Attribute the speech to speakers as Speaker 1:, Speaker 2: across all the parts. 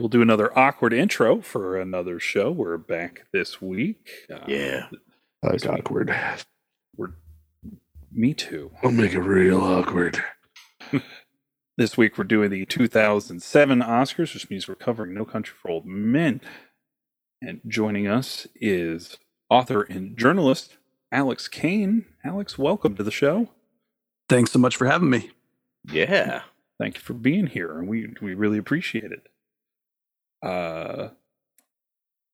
Speaker 1: we'll do another awkward intro for another show. We're back this week. Uh,
Speaker 2: Yeah.
Speaker 3: That's awkward.
Speaker 1: we're me too.
Speaker 3: I'll make it real awkward.
Speaker 1: This week we're doing the 2007 Oscars, which means we're covering No Country for Old Men. And joining us is author and journalist Alex Kane. Alex, welcome to the show.
Speaker 4: Thanks so much for having me.
Speaker 2: Yeah.
Speaker 1: Thank you for being here, and we we really appreciate it. Uh,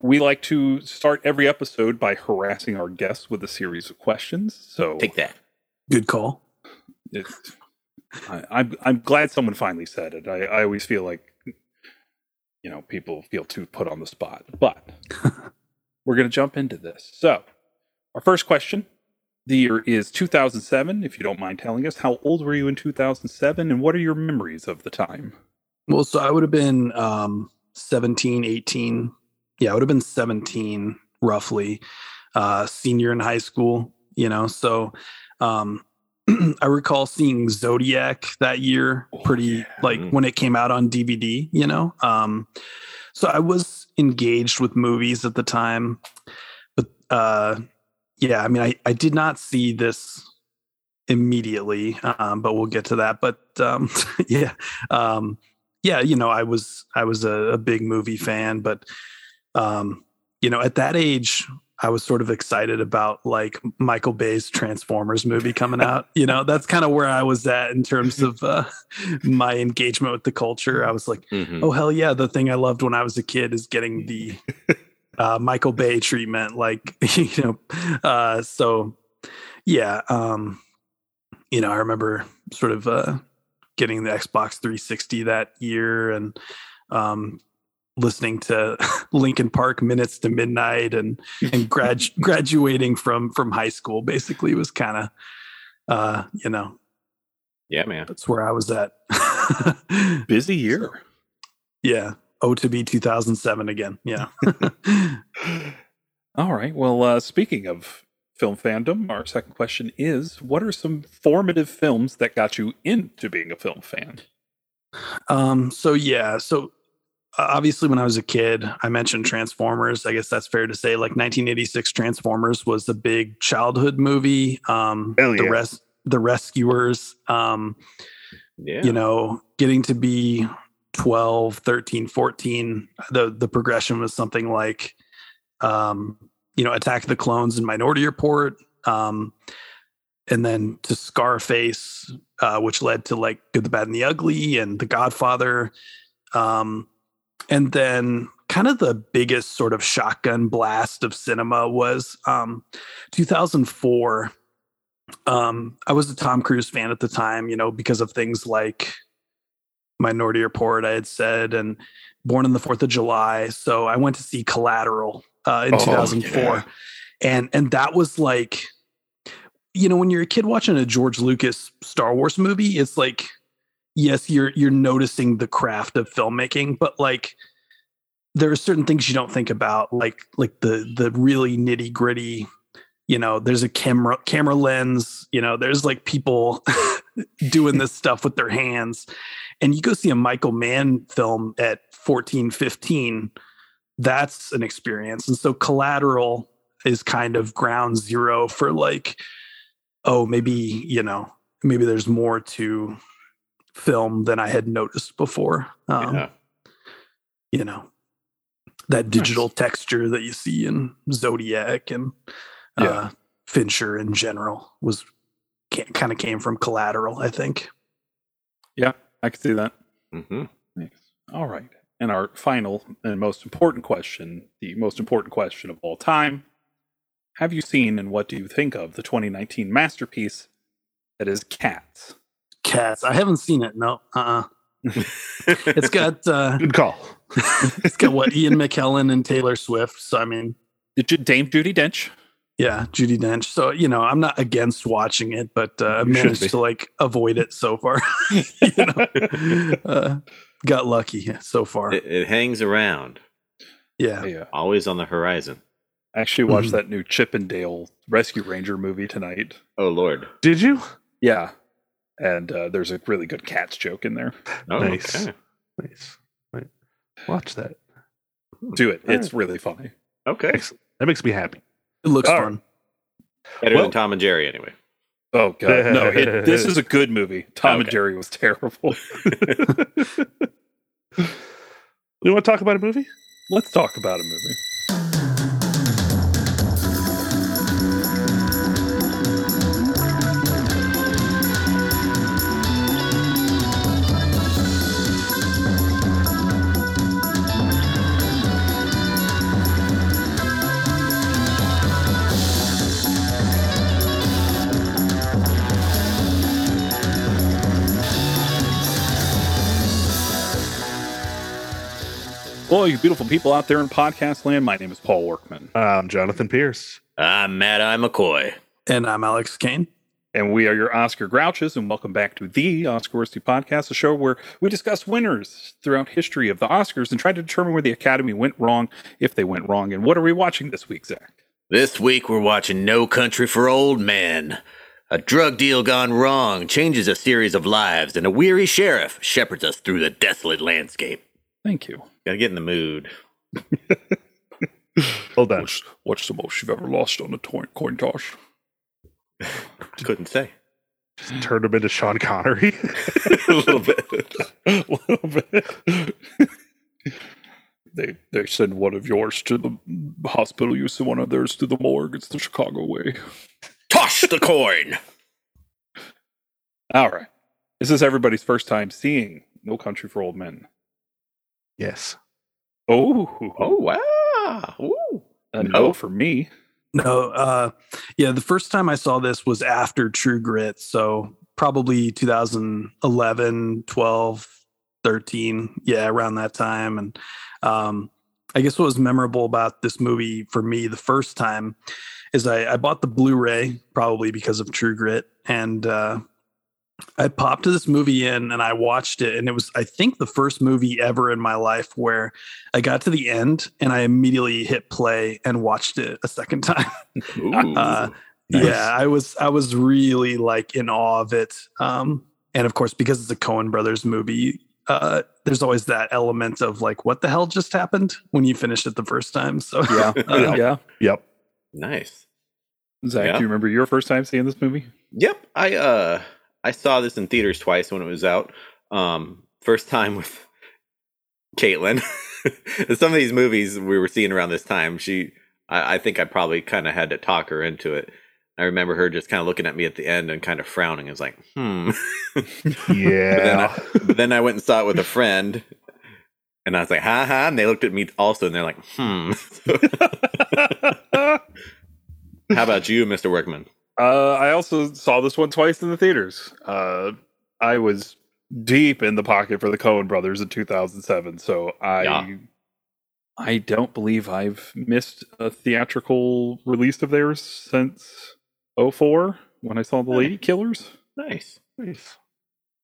Speaker 1: we like to start every episode by harassing our guests with a series of questions. So
Speaker 2: Take that.
Speaker 4: Good call.
Speaker 1: it, I, I'm I'm glad someone finally said it. I, I always feel like you know people feel too put on the spot, but we're gonna jump into this. So our first question. The year is 2007. If you don't mind telling us, how old were you in 2007, and what are your memories of the time?
Speaker 4: Well, so I would have been um, 17, 18. Yeah, I would have been 17 roughly, uh, senior in high school, you know. So um, I recall seeing Zodiac that year
Speaker 1: Oh,
Speaker 4: pretty
Speaker 1: yeah.
Speaker 4: like
Speaker 2: Mm.
Speaker 4: when it came out on DVD, you know. Um, so I was engaged with movies at the time. But uh, yeah, I mean, I, I did not see this immediately, um, but we'll get to that. But um, yeah, um, yeah, you know, I was I was a, a big movie fan, but um, you know, at that age, I was sort of excited about like Michael Bay's Transformers movie coming out. you know, that's kind of where I was at in terms of uh, my engagement with the culture. I was like,
Speaker 2: Mhm.
Speaker 4: oh hell yeah, the thing I loved when I was a kid is getting the uh, Michael Bay treatment. Like, you know, uh, so yeah, um, you know, I remember sort of uh, getting the Xbox 360 that year and um, listening to Linkin Park minutes to midnight and and grad graduating from from high school basically was kind of uh, you know
Speaker 2: Yeah, man.
Speaker 4: that's where I was at.
Speaker 1: Busy year.
Speaker 4: yeah. Oh, to be 2007 again. Yeah.
Speaker 1: All right. Well, uh, speaking of film fandom, our second question is: What are some formative films that got you into being a film fan?
Speaker 4: um. So yeah. So uh, obviously, when I was a kid, I mentioned Transformers. I guess that's fair to say. Like 1986, Transformers was a big childhood movie. Um.
Speaker 3: Hell
Speaker 4: The
Speaker 3: yeah.
Speaker 4: rest, the Rescuers. Um.
Speaker 2: Yeah.
Speaker 4: you know getting to be 12 13 14 the the progression was something like um you know attack the clones and minority report um and then to scarface uh which led to like good the bad and the ugly and the godfather um and then kind of the biggest sort of shotgun blast of cinema was um 2004 um i was a tom cruise fan at the time you know because of things like minority report i had said and born on the fourth of july so i went to see collateral uh, in
Speaker 3: Oh,
Speaker 4: 2004
Speaker 3: yeah.
Speaker 4: and and that was like you know when you're a kid watching a george lucas star wars movie it's like yes you're you're noticing the craft of filmmaking but like there are certain things you don't think about like like the the really nitty gritty you know there's a camera camera lens you know there's like people doing this stuff with their hands and you go see a michael mann film at 14 15 that's an experience and so collateral is kind of ground zero for like oh maybe you know maybe there's more to film than i had noticed before um,
Speaker 2: yeah.
Speaker 4: you know that digital texture that you see in Zodiac and uh,
Speaker 1: Yeah.
Speaker 4: Fincher in general was kind of came from Collateral, I think.
Speaker 1: Yeah, I can see that.
Speaker 2: hmm
Speaker 1: Thanks. All right. And our final and most important question, the most important question of all time. Have you seen and what do you think of the 2019 masterpiece that is Cats?
Speaker 4: Cats. I haven't seen it. No. Uh. uh It's got uh,
Speaker 3: Good call.
Speaker 4: it's got what Ian McKellen and Taylor Swift. So I mean,
Speaker 1: Did you, Dame Judi Dench?
Speaker 4: Yeah, Judi Dench. So you know, I'm not against watching it, but uh, I've managed to like avoid it so far. you know, uh, got lucky so far.
Speaker 2: It, it hangs around,
Speaker 4: yeah.
Speaker 1: Yeah.
Speaker 2: always on the horizon.
Speaker 1: I actually watched
Speaker 4: Mhm.
Speaker 1: that new Chip 'n Dale Rescue Ranger movie tonight.
Speaker 2: Oh Lord.
Speaker 3: Did you?
Speaker 1: Yeah. And uh, there's a really good cats joke in there.
Speaker 2: Oh,
Speaker 3: Nice.
Speaker 2: okay.
Speaker 3: Nice. Watch that.
Speaker 1: Do it. It's really funny.
Speaker 2: Okay.
Speaker 3: That makes me happy.
Speaker 4: It looks
Speaker 3: All
Speaker 4: fun.
Speaker 2: Better
Speaker 3: Well-
Speaker 2: than Tom and Jerry, anyway.
Speaker 1: Oh god, no! It, this is a good movie. Tom and Jerry was terrible.
Speaker 3: We want to talk about a movie?
Speaker 1: Let's talk about a movie. Well, you beautiful people out there in podcast land, my name is Paul Workman,
Speaker 3: I'm Jonathan Pierce.
Speaker 2: I'm Mad Eye McCoy.
Speaker 4: And I'm Alex Kane.
Speaker 1: and we are your Oscar Grouches, and welcome back to the Oscar Worsty Podcast, a show where we discuss winners throughout history of the Oscars and try to determine where the Academy went wrong, if they went wrong, and what are we watching this week, Zach?
Speaker 2: This week we're watching No Country for Old Men. A drug deal gone wrong changes a series of lives, and a weary sheriff shepherds us through the desolate landscape.
Speaker 1: Thank you.
Speaker 2: Gotta get in the mood.
Speaker 3: Hold on.
Speaker 1: What's, what's the most you've ever lost on a coin, coin toss?
Speaker 2: Couldn't say.
Speaker 3: Just turn him into Sean Connery.
Speaker 2: a little bit.
Speaker 1: a little bit. they they send one of yours to the hospital. You send one of theirs to the morgue. It's the Chicago way.
Speaker 2: Toss the coin.
Speaker 1: All right. This is everybody's first time seeing No Country for Old Men.
Speaker 3: Yes.
Speaker 1: Oh,
Speaker 2: Oh wow. Ooh.
Speaker 1: a no
Speaker 2: no.
Speaker 1: for me.
Speaker 4: No, uh, yeah, the first time I saw this was after True Grit. So probably 2011, 12, 13. Yeah, around that time. And um, I guess what was memorable about this movie for me the first time is I, I bought the Blu ray probably because of True Grit. And uh, I popped to this movie in and I watched it. And it was, I think, the first movie ever in my life where I got to the end and I immediately hit play and watched it a second time.
Speaker 2: Ooh.
Speaker 4: Uh,
Speaker 1: Nice.
Speaker 4: Yeah, I was I was really like in awe of it. Um, and of course, because it's a Coen Brothers movie, uh, there's always that element of like, what the hell just happened when you finish it the first time. So
Speaker 1: Yeah.
Speaker 4: Uh,
Speaker 1: yeah.
Speaker 3: Yep.
Speaker 2: nice.
Speaker 1: Zach,
Speaker 2: Yeah.
Speaker 1: do you remember your first time seeing this movie?
Speaker 2: Yep, I uh I saw this in theaters twice when it was out. Um first time with Caitlin. Some of these movies we were seeing around this time, she I, I think I probably kind of had to talk her into it. I remember her just kind of looking at me at the end and kind of frowning. I was like, hmm. But then,
Speaker 3: Yeah.
Speaker 2: I, but then I went and saw it with a friend, and I was like, ha ha. And they looked at me also, and they're like, hmm. How about you, Mr. Workman?
Speaker 1: Uh, I also saw this one twice in the theaters. Uh, I was deep in the pocket for the Coen brothers in 2007, so I
Speaker 2: Yeah.
Speaker 1: I don't believe I've missed a theatrical release of theirs since 04 when I saw The Lady Killers.
Speaker 2: Nice.
Speaker 3: Nice.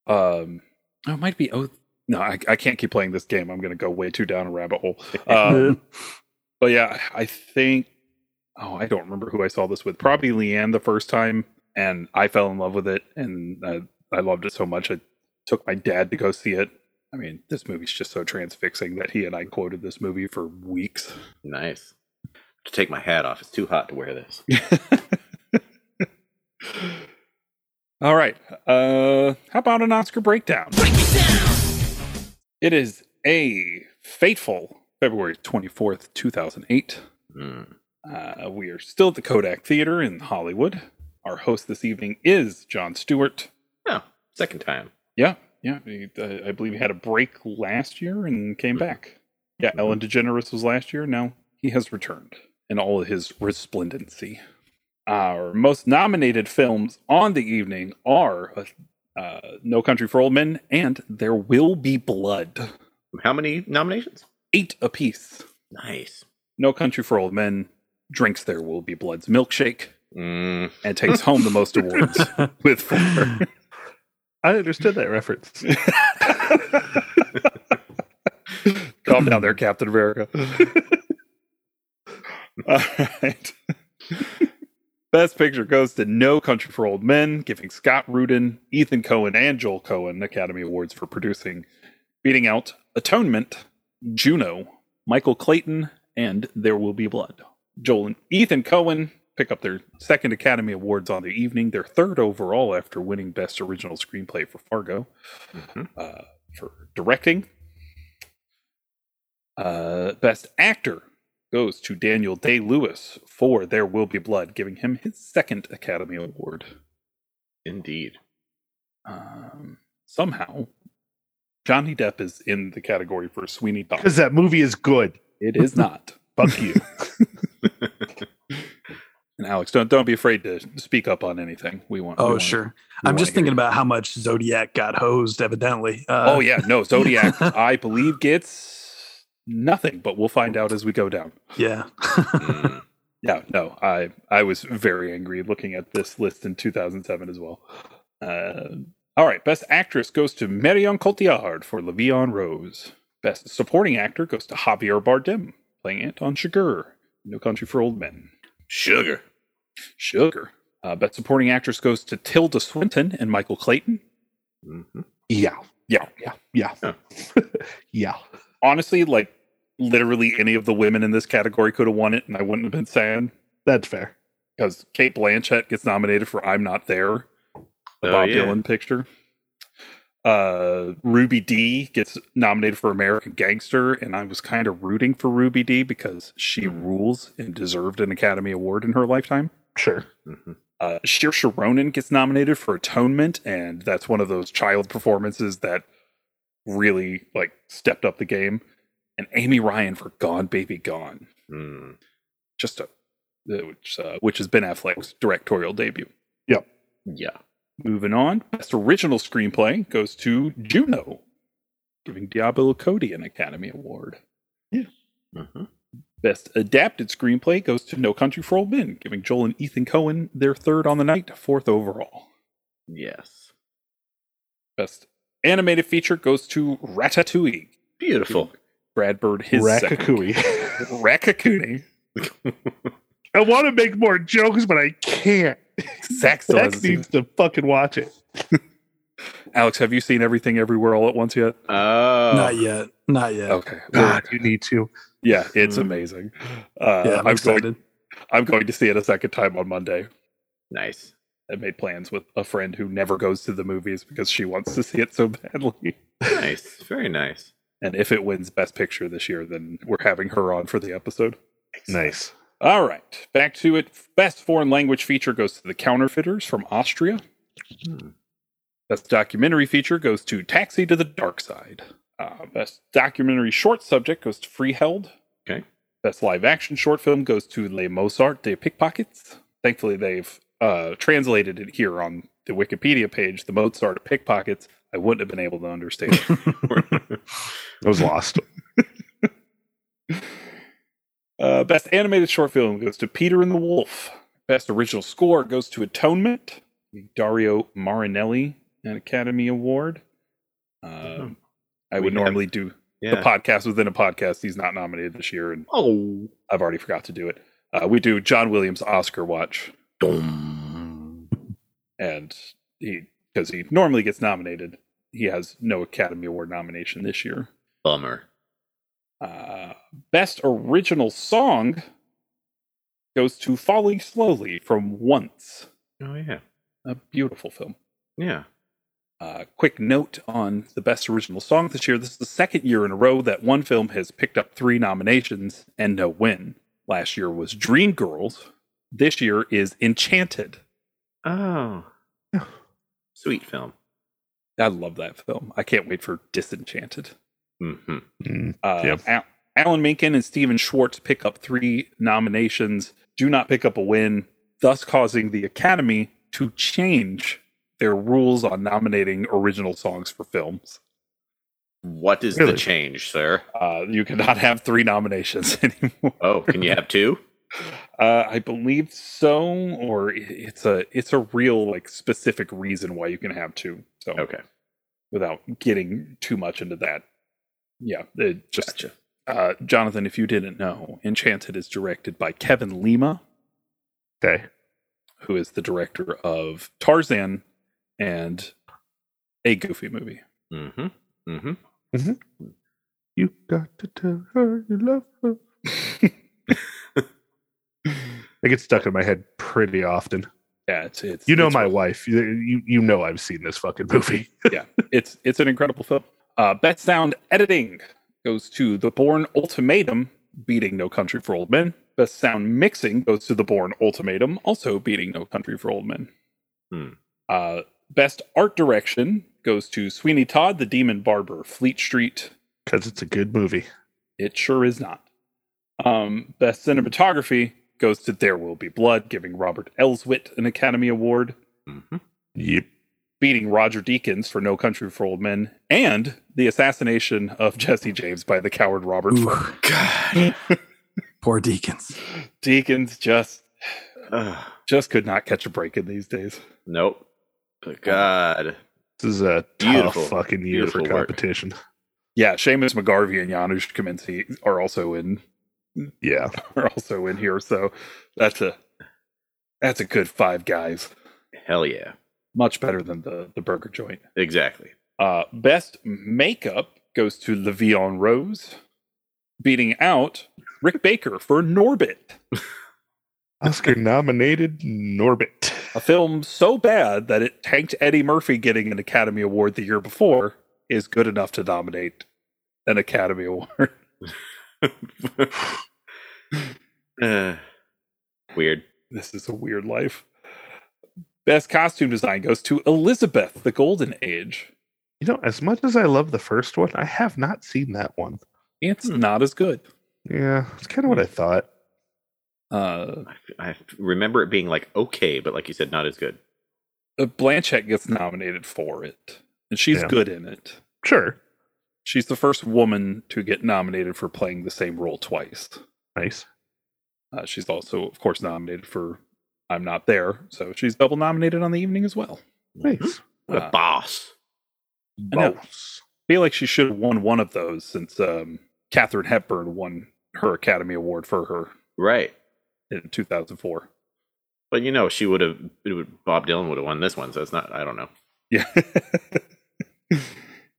Speaker 1: Um, oh, it might be oh no, I, I can't keep playing this game. I'm going to go way too down a rabbit hole. Um, but yeah, I think. Oh, I don't remember who I saw this with. Probably Leanne the first time, and I fell in love with it, and uh, I loved it so much. I took my dad to go see it. I mean, this movie's just so transfixing that he and I quoted this movie for weeks.
Speaker 2: Nice. To take my hat off. It's too hot to wear this.
Speaker 1: All right. Uh, how about an Oscar breakdown? It is a fateful February 24th, 2008.
Speaker 2: Mm.
Speaker 1: Uh, we are still at the Kodak Theater in Hollywood. Our host this evening is Jon Stewart.
Speaker 2: Oh, second time.
Speaker 1: Yeah, yeah. he- uh, I believe he had a break last year and came back. Yeah, Ellen DeGeneres was last year. Now he has returned in all of his resplendency. Our most nominated films on the evening are uh, uh, No Country for Old Men and There Will Be Blood.
Speaker 2: How many nominations?
Speaker 1: Eight apiece.
Speaker 2: Nice.
Speaker 1: No Country for Old Men drinks There Will Be Blood's milkshake
Speaker 2: Mm.
Speaker 1: and takes home the most awards with four.
Speaker 3: I understood that reference.
Speaker 1: Calm down there, Captain America. All right. Best picture goes to No Country for Old Men, giving Scott Rudin, Ethan Coen, and Joel Coen Academy Awards for producing, beating out Atonement, Juno, Michael Clayton, and There Will Be Blood. Joel and Ethan Coen pick up their second Academy Awards on the evening, their third overall after winning Best Original Screenplay for Fargo.
Speaker 2: Mhm.
Speaker 1: Uh, for directing, uh, Best Actor goes to Daniel Day Lewis for There Will Be Blood, giving him his second Academy Award.
Speaker 2: Indeed.
Speaker 1: Um, somehow, Johnny Depp is in the category for Sweeney Todd.
Speaker 3: Because that movie is good.
Speaker 1: It is not.
Speaker 3: Fuck you.
Speaker 1: And Alex, don't don't be afraid to speak up on anything. We want. we
Speaker 4: Oh,
Speaker 1: want-
Speaker 4: sure. I'm just thinking
Speaker 1: you.
Speaker 4: about how much Zodiac got hosed, evidently. Uh,
Speaker 1: Oh yeah, no Zodiac. I believe gets nothing, but we'll find out as we go down.
Speaker 4: Yeah.
Speaker 2: Mm.
Speaker 1: Yeah, no, I I was very angry looking at this list in 2007 as well. Uh, all right, best actress goes to Marion Cotillard for La Vie Rose. Best supporting actor goes to Javier Bardem playing Anton Chigurh, No Country for Old Men.
Speaker 2: Sugar.
Speaker 1: Sugar. Uh, best supporting actress goes to Tilda Swinton and Michael Clayton.
Speaker 2: hmm
Speaker 3: yeah.
Speaker 1: Yeah,
Speaker 3: Yeah. Yeah.
Speaker 2: Huh.
Speaker 3: yeah.
Speaker 1: honestly, like literally any of the women in this category could have won it, and I wouldn't have been sad
Speaker 3: That's fair.
Speaker 1: because Cate Blanchett gets nominated for "I'm Not There," the
Speaker 2: Oh,
Speaker 1: Bob
Speaker 2: yeah.
Speaker 1: Dylan picture. Uh, Ruby Dee gets nominated for American Gangster, and I was kind of rooting for Ruby Dee because she
Speaker 2: Mhm.
Speaker 1: rules and deserved an Academy Award in her lifetime.
Speaker 3: Sure.
Speaker 2: hmm
Speaker 1: Uh, Saoirse Ronan gets nominated for Atonement, and that's one of those child performances that really like stepped up the game. And Amy Ryan for Gone Baby Gone,
Speaker 2: Mm.
Speaker 1: just a which uh, which has been Affleck's directorial debut. Yep.
Speaker 2: Yeah.
Speaker 1: Moving on, best original screenplay goes to Juno, giving Diablo Cody an Academy Award.
Speaker 2: hmm
Speaker 1: Best adapted screenplay goes to No Country for Old Men, giving Joel and Ethan Coen their third on the night, fourth overall.
Speaker 2: Yes.
Speaker 1: Best animated feature goes to Ratatouille.
Speaker 2: Beautiful.
Speaker 1: Brad Bird, his
Speaker 3: Rakakui.
Speaker 1: second. Rakakuni.
Speaker 3: I want to make more jokes, but I can't.
Speaker 1: Zach still
Speaker 3: Zach needs to fucking watch it.
Speaker 1: it. Alex, have you seen everything everywhere all at once yet?
Speaker 2: Oh.
Speaker 4: Not yet. Not yet.
Speaker 1: Okay.
Speaker 3: God, you need to.
Speaker 1: Yeah, it's
Speaker 2: Mm.
Speaker 1: amazing. Uh,
Speaker 4: yeah, I'm,
Speaker 1: I'm, going. I'm going to see it a second time on Monday.
Speaker 2: Nice.
Speaker 1: I made plans with a friend who never goes to the movies because she wants to see it so badly.
Speaker 2: Nice. Very nice.
Speaker 1: And if it wins Best Picture this year, then we're having her on for the episode.
Speaker 3: Nice.
Speaker 1: All right, back to it. Best foreign language feature goes to The Counterfeiters from Austria.
Speaker 2: Hmm.
Speaker 1: Best documentary feature goes to Taxi to the Dark Side. Uh, best documentary short subject goes to Freeheld.
Speaker 2: Okay.
Speaker 1: Best live action short film goes to Les Mozart de Pickpockets. Thankfully, they've uh, translated it here on the Wikipedia page. The Mozart of Pickpockets. I wouldn't have been able to understand. it.
Speaker 3: I was lost.
Speaker 1: Uh, best animated short film goes to Peter and the Wolf. Best original score goes to Atonement. Dario Marianelli, an Academy Award. Um,
Speaker 2: Mhm.
Speaker 1: I
Speaker 2: We
Speaker 1: would
Speaker 2: have-
Speaker 1: normally do
Speaker 2: Yeah.
Speaker 1: the podcast within a podcast. He's not nominated this year, and
Speaker 2: oh.
Speaker 1: I've already forgot to do it. Uh, we do John Williams Oscar watch,
Speaker 2: Dum.
Speaker 1: and he because he normally gets nominated, he has no Academy Award nomination this year.
Speaker 2: Bummer.
Speaker 1: Uh, best original song goes to Falling Slowly from Once.
Speaker 2: Oh yeah.
Speaker 1: A beautiful film.
Speaker 2: Yeah.
Speaker 1: Uh, quick note on the best original song this year. This is the second year in a row that one film has picked up three nominations and no win. Last year was Dreamgirls. This year is Enchanted.
Speaker 2: Oh. Sweet film.
Speaker 1: I love that film. I can't wait for Disenchanted.
Speaker 2: hmm
Speaker 3: Mm.
Speaker 1: Uh,
Speaker 3: Yep.
Speaker 1: Al- Alan Menken and Stephen Schwartz pick up three nominations, do not pick up a win, thus causing the Academy to change their rules on nominating original songs for films.
Speaker 2: What is
Speaker 3: Really?
Speaker 2: the change, sir?
Speaker 1: Uh, you cannot have three nominations anymore.
Speaker 2: Oh, can you have two?
Speaker 1: Uh, I believe so, or it's a it's a real like specific reason why you can have two. So
Speaker 2: Okay.
Speaker 1: without getting too much into that, yeah, it just
Speaker 2: Gotcha.
Speaker 1: Uh, Jonathan, if you didn't know, Enchanted is directed by Kevin Lima,
Speaker 3: Okay.
Speaker 1: who is the director of Tarzan and a Goofy movie.
Speaker 2: Mm-hmm. Mm-hmm. mm-hmm.
Speaker 3: You got to tell her you love her. I get stuck in my head pretty often.
Speaker 1: Yeah, it's it's
Speaker 3: You know
Speaker 1: it's
Speaker 3: my
Speaker 1: really-
Speaker 3: wife. You, you you know I've seen this fucking movie.
Speaker 1: yeah, it's it's an incredible film. Uh, best sound editing goes to The Bourne Ultimatum, beating No Country for Old Men. Best sound mixing goes to The Bourne Ultimatum, also beating No Country for Old Men.
Speaker 2: Hmm.
Speaker 1: Uh, best art direction goes to Sweeney Todd, The Demon Barber, Fleet Street.
Speaker 3: Because it's a good movie.
Speaker 1: It sure is not. Um, best cinematography goes to There Will Be Blood, giving Robert Elswit an Academy Award.
Speaker 2: Mhm.
Speaker 3: Yep.
Speaker 1: Beating Roger Deakins for No Country for Old Men, and the assassination of Jesse James by the coward Robert
Speaker 4: Ooh,
Speaker 1: Ford.
Speaker 2: God.
Speaker 4: poor Deacons.
Speaker 1: Deakins just
Speaker 2: Ugh.
Speaker 1: just could not catch a break in these days.
Speaker 2: nope. God.
Speaker 3: This is a
Speaker 2: Beautiful.
Speaker 3: tough fucking year for
Speaker 2: Beautiful work.
Speaker 3: competition.
Speaker 1: Yeah, Seamus McGarvey and Janusz Kaminski are also in
Speaker 3: Yeah.
Speaker 1: are also in here, so that's a that's a good five guys.
Speaker 2: Hell yeah.
Speaker 1: Much better than the the burger joint.
Speaker 2: Exactly.
Speaker 1: Uh, best makeup goes to La Vie en Rose, beating out Rick Baker for Norbit.
Speaker 3: Oscar nominated Norbit.
Speaker 1: A film so bad that it tanked Eddie Murphy getting an Academy Award the year before is good enough to nominate an Academy Award.
Speaker 2: Uh, weird.
Speaker 1: this is a weird life. Best costume design goes to Elizabeth, the Golden Age.
Speaker 3: You know, as much as I love the first one, I have not seen that one.
Speaker 1: It's
Speaker 2: Hmm.
Speaker 1: not as good.
Speaker 3: Yeah, it's kind of what I thought.
Speaker 1: Uh,
Speaker 2: I, I remember it being like okay, but like you said, not as good.
Speaker 1: uh, Blanchett gets nominated for it, and she's
Speaker 3: Yeah.
Speaker 1: good in it.
Speaker 3: Sure.
Speaker 1: She's the first woman to get nominated for playing the same role twice.
Speaker 3: Nice.
Speaker 1: Uh, she's also, of course, nominated for I'm Not There, so she's double nominated on the evening as well.
Speaker 3: Nice.
Speaker 2: The
Speaker 1: Uh,
Speaker 2: boss.
Speaker 1: I know.
Speaker 3: Boss.
Speaker 1: feel like she should have won one of those since um, Katharine Hepburn won her Academy Award for her
Speaker 2: Right.
Speaker 1: in 2004.
Speaker 2: But you know, she would have. It would, Bob Dylan would have won this one, so it's not. I don't know.
Speaker 1: Yeah.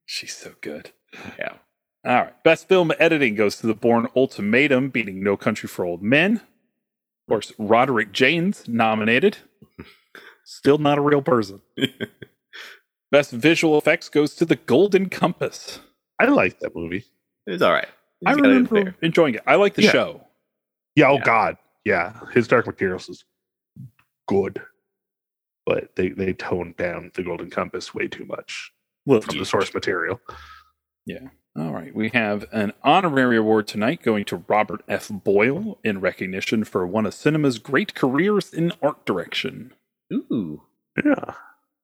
Speaker 1: She's so good.
Speaker 2: Yeah.
Speaker 1: All right. Best film editing goes to The Bourne Ultimatum, beating No Country for Old Men. Of course, Roderick Jaynes nominated. Still not a real person. Best visual effects goes to The Golden Compass.
Speaker 3: I like that movie.
Speaker 2: It's all right.
Speaker 1: I
Speaker 2: He's got it in
Speaker 1: remember enjoying it. I like the
Speaker 3: Yeah.
Speaker 1: show.
Speaker 3: Yeah, oh
Speaker 1: Yeah.
Speaker 3: god. Yeah. His Dark Materials is good. But they, they toned down the Golden Compass way too much
Speaker 1: Well,
Speaker 3: from the source material.
Speaker 1: All right. We have an honorary award tonight going to Robert F. Boyle in recognition for one of cinema's great careers in art direction.
Speaker 2: Ooh.
Speaker 3: Yeah.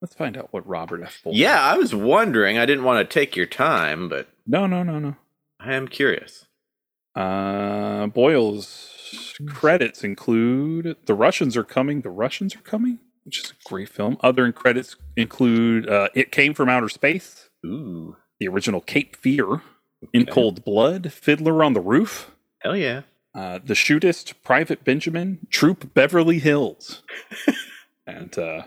Speaker 1: Let's find out what Robert F. Boyle.
Speaker 2: Yeah, I was wondering. I didn't want to take your time, but
Speaker 1: No, no, no, no.
Speaker 2: I am curious.
Speaker 1: Uh, Boyle's credits include The Russians Are Coming, The Russians Are Coming, which is a great film. Other credits include uh, It Came from Outer Space,
Speaker 2: Ooh.
Speaker 1: The original Cape Fear, In
Speaker 2: Okay.
Speaker 1: Cold Blood, Fiddler on the Roof,
Speaker 2: Hell yeah.
Speaker 1: uh, The Shootist, Private Benjamin, Troop Beverly Hills, and uh,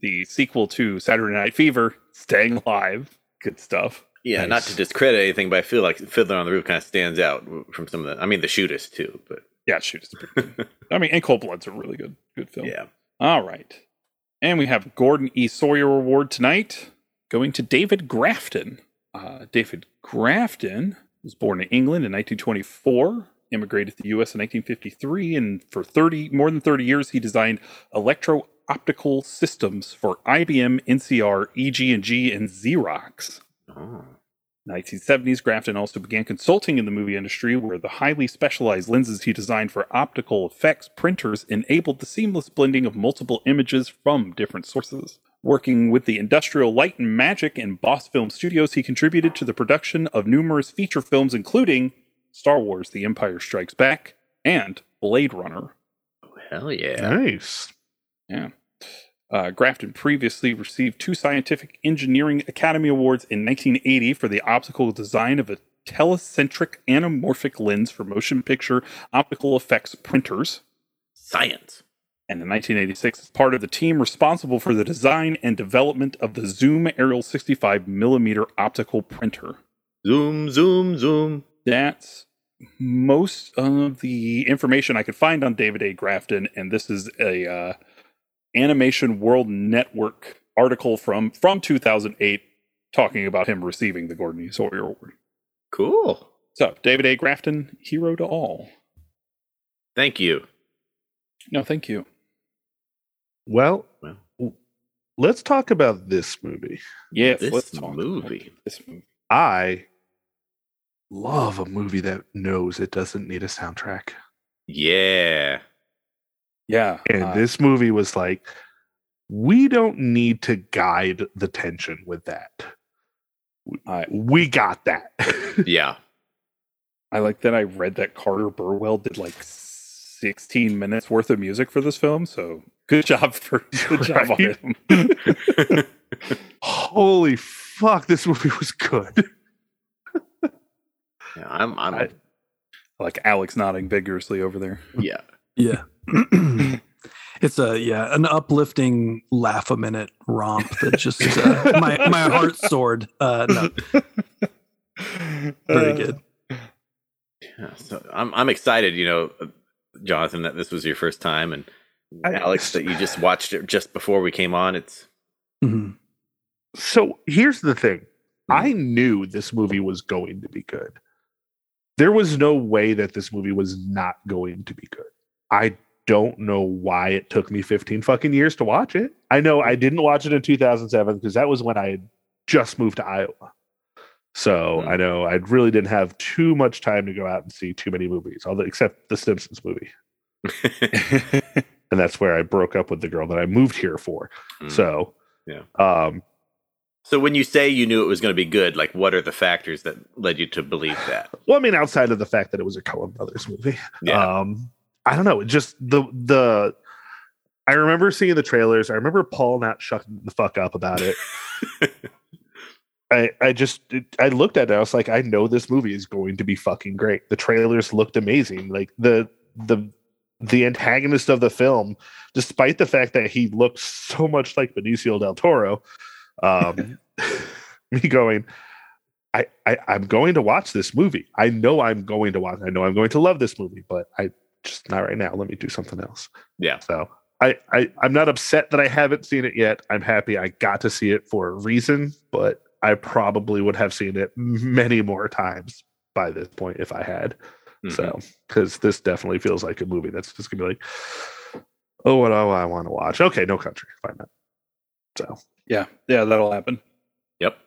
Speaker 1: the sequel to Saturday Night Fever, Staying Alive. Good stuff.
Speaker 2: Yeah, not to discredit anything, but I feel like Fiddler on the Roof kind of stands out from some of the. I mean, the shootist too, but
Speaker 1: Yeah, Shootist. is pretty good. I mean, and Cold Blood's a really good, good film.
Speaker 2: yeah.
Speaker 1: All right. And we have Gordon E. Sawyer Award tonight going to David Grafton. Uh, David Grafton was born in England in 1924, immigrated to the U.S. in 1953, and for 30 more than 30 years he designed electro optical systems for IBM, NCR, EG&G, and Xerox.
Speaker 2: Oh.
Speaker 1: 1970s, Grafton also began consulting in the movie industry, where the highly specialized lenses he designed for optical effects printers enabled the seamless blending of multiple images from different sources. Working with the Industrial Light and Magic and Boss Film Studios, he contributed to the production of numerous feature films, including Star Wars The Empire Strikes Back and Blade Runner.
Speaker 2: Oh, hell yeah.
Speaker 3: Nice.
Speaker 1: Yeah. Uh, Grafton previously received two Scientific Engineering Academy Awards in 1980 for the optical design of a telecentric anamorphic lens for motion picture optical effects printers.
Speaker 2: Science.
Speaker 1: And in 1986, as part of the team responsible for the design and development of the Zoom Aerial 65 millimeter optical printer.
Speaker 2: Zoom, zoom, zoom.
Speaker 1: That's most of the information I could find on David A. Grafton, and this is a uh, Animation World Network article from from 2008 talking about him receiving the Gordon E. Sawyer Award.
Speaker 2: Cool.
Speaker 1: So, David A. Grafton, hero to all.
Speaker 2: Thank you.
Speaker 1: No, thank you.
Speaker 3: Well,
Speaker 2: Well.
Speaker 3: let's talk about this movie.
Speaker 1: Yes,
Speaker 2: This
Speaker 1: let's talk
Speaker 2: movie.
Speaker 1: about This movie.
Speaker 3: I love a movie that knows it doesn't need a soundtrack.
Speaker 2: Yeah.
Speaker 1: Yeah,
Speaker 3: And
Speaker 1: uh,
Speaker 3: this movie was like, we don't need to guide the tension with that.
Speaker 1: I,
Speaker 3: We got that.
Speaker 2: Yeah.
Speaker 1: I like that. I read that Carter Burwell did like 16 minutes worth of music for this film. So good job for good job on
Speaker 3: Right?
Speaker 1: him.
Speaker 3: Holy fuck, this movie was good.
Speaker 2: Yeah, I'm I'm
Speaker 3: I-
Speaker 1: like Alex nodding vigorously over there.
Speaker 2: yeah.
Speaker 4: Yeah. it's a yeah, an uplifting laugh a minute romp that just uh, my my heart soared. Uh no, very
Speaker 1: Uh,
Speaker 4: good.
Speaker 2: Yeah, so I'm I'm excited, you know, uh, Jonathan, that this was your first time, and
Speaker 3: I-
Speaker 2: Alex, that you just watched it just before we came on. It's
Speaker 4: Mhm.
Speaker 3: So here's the thing I knew this movie was going to be good. There was no way that this movie was not going to be good. I don't know why it took me 15 fucking years to watch it. I know I didn't watch it in 2007 because that was when I had just moved to Iowa. So
Speaker 2: Hmm.
Speaker 3: I know I really didn't have too much time to go out and see too many movies, although except the Simpsons movie. And that's where I broke up with the girl that I moved here for.
Speaker 2: Mm.
Speaker 3: So
Speaker 2: Yeah.
Speaker 3: Um
Speaker 2: So when you say you knew it was going to be good, like what are the factors that led you to believe that?
Speaker 3: well, I mean, outside of the fact that it was a Coen Brothers movie,
Speaker 2: Yeah.
Speaker 3: um, I don't know. Just the the. I remember seeing the trailers. I remember Paul not shutting the fuck up about it. I I just I looked at it. I was like, I know this movie is going to be fucking great. The trailers looked amazing. Like the the the antagonist of the film, despite the fact that he looks so much like Benicio del Toro, um, me going, I, I I'm going to watch this movie. I know I'm going to watch. I know I'm going to love this movie, but I just not right now. Let me do something else.
Speaker 2: yeah.
Speaker 3: So I, I I'm not upset that I haven't seen it yet. I'm happy I got to see it for a reason, but I probably would have seen it many more times by this point if I had.
Speaker 2: Mhm.
Speaker 3: So because this definitely feels like a movie that's just gonna be like, oh, what do I want to watch? Okay, no country, fine. That. So
Speaker 1: yeah, yeah, that'll happen.
Speaker 2: Yep.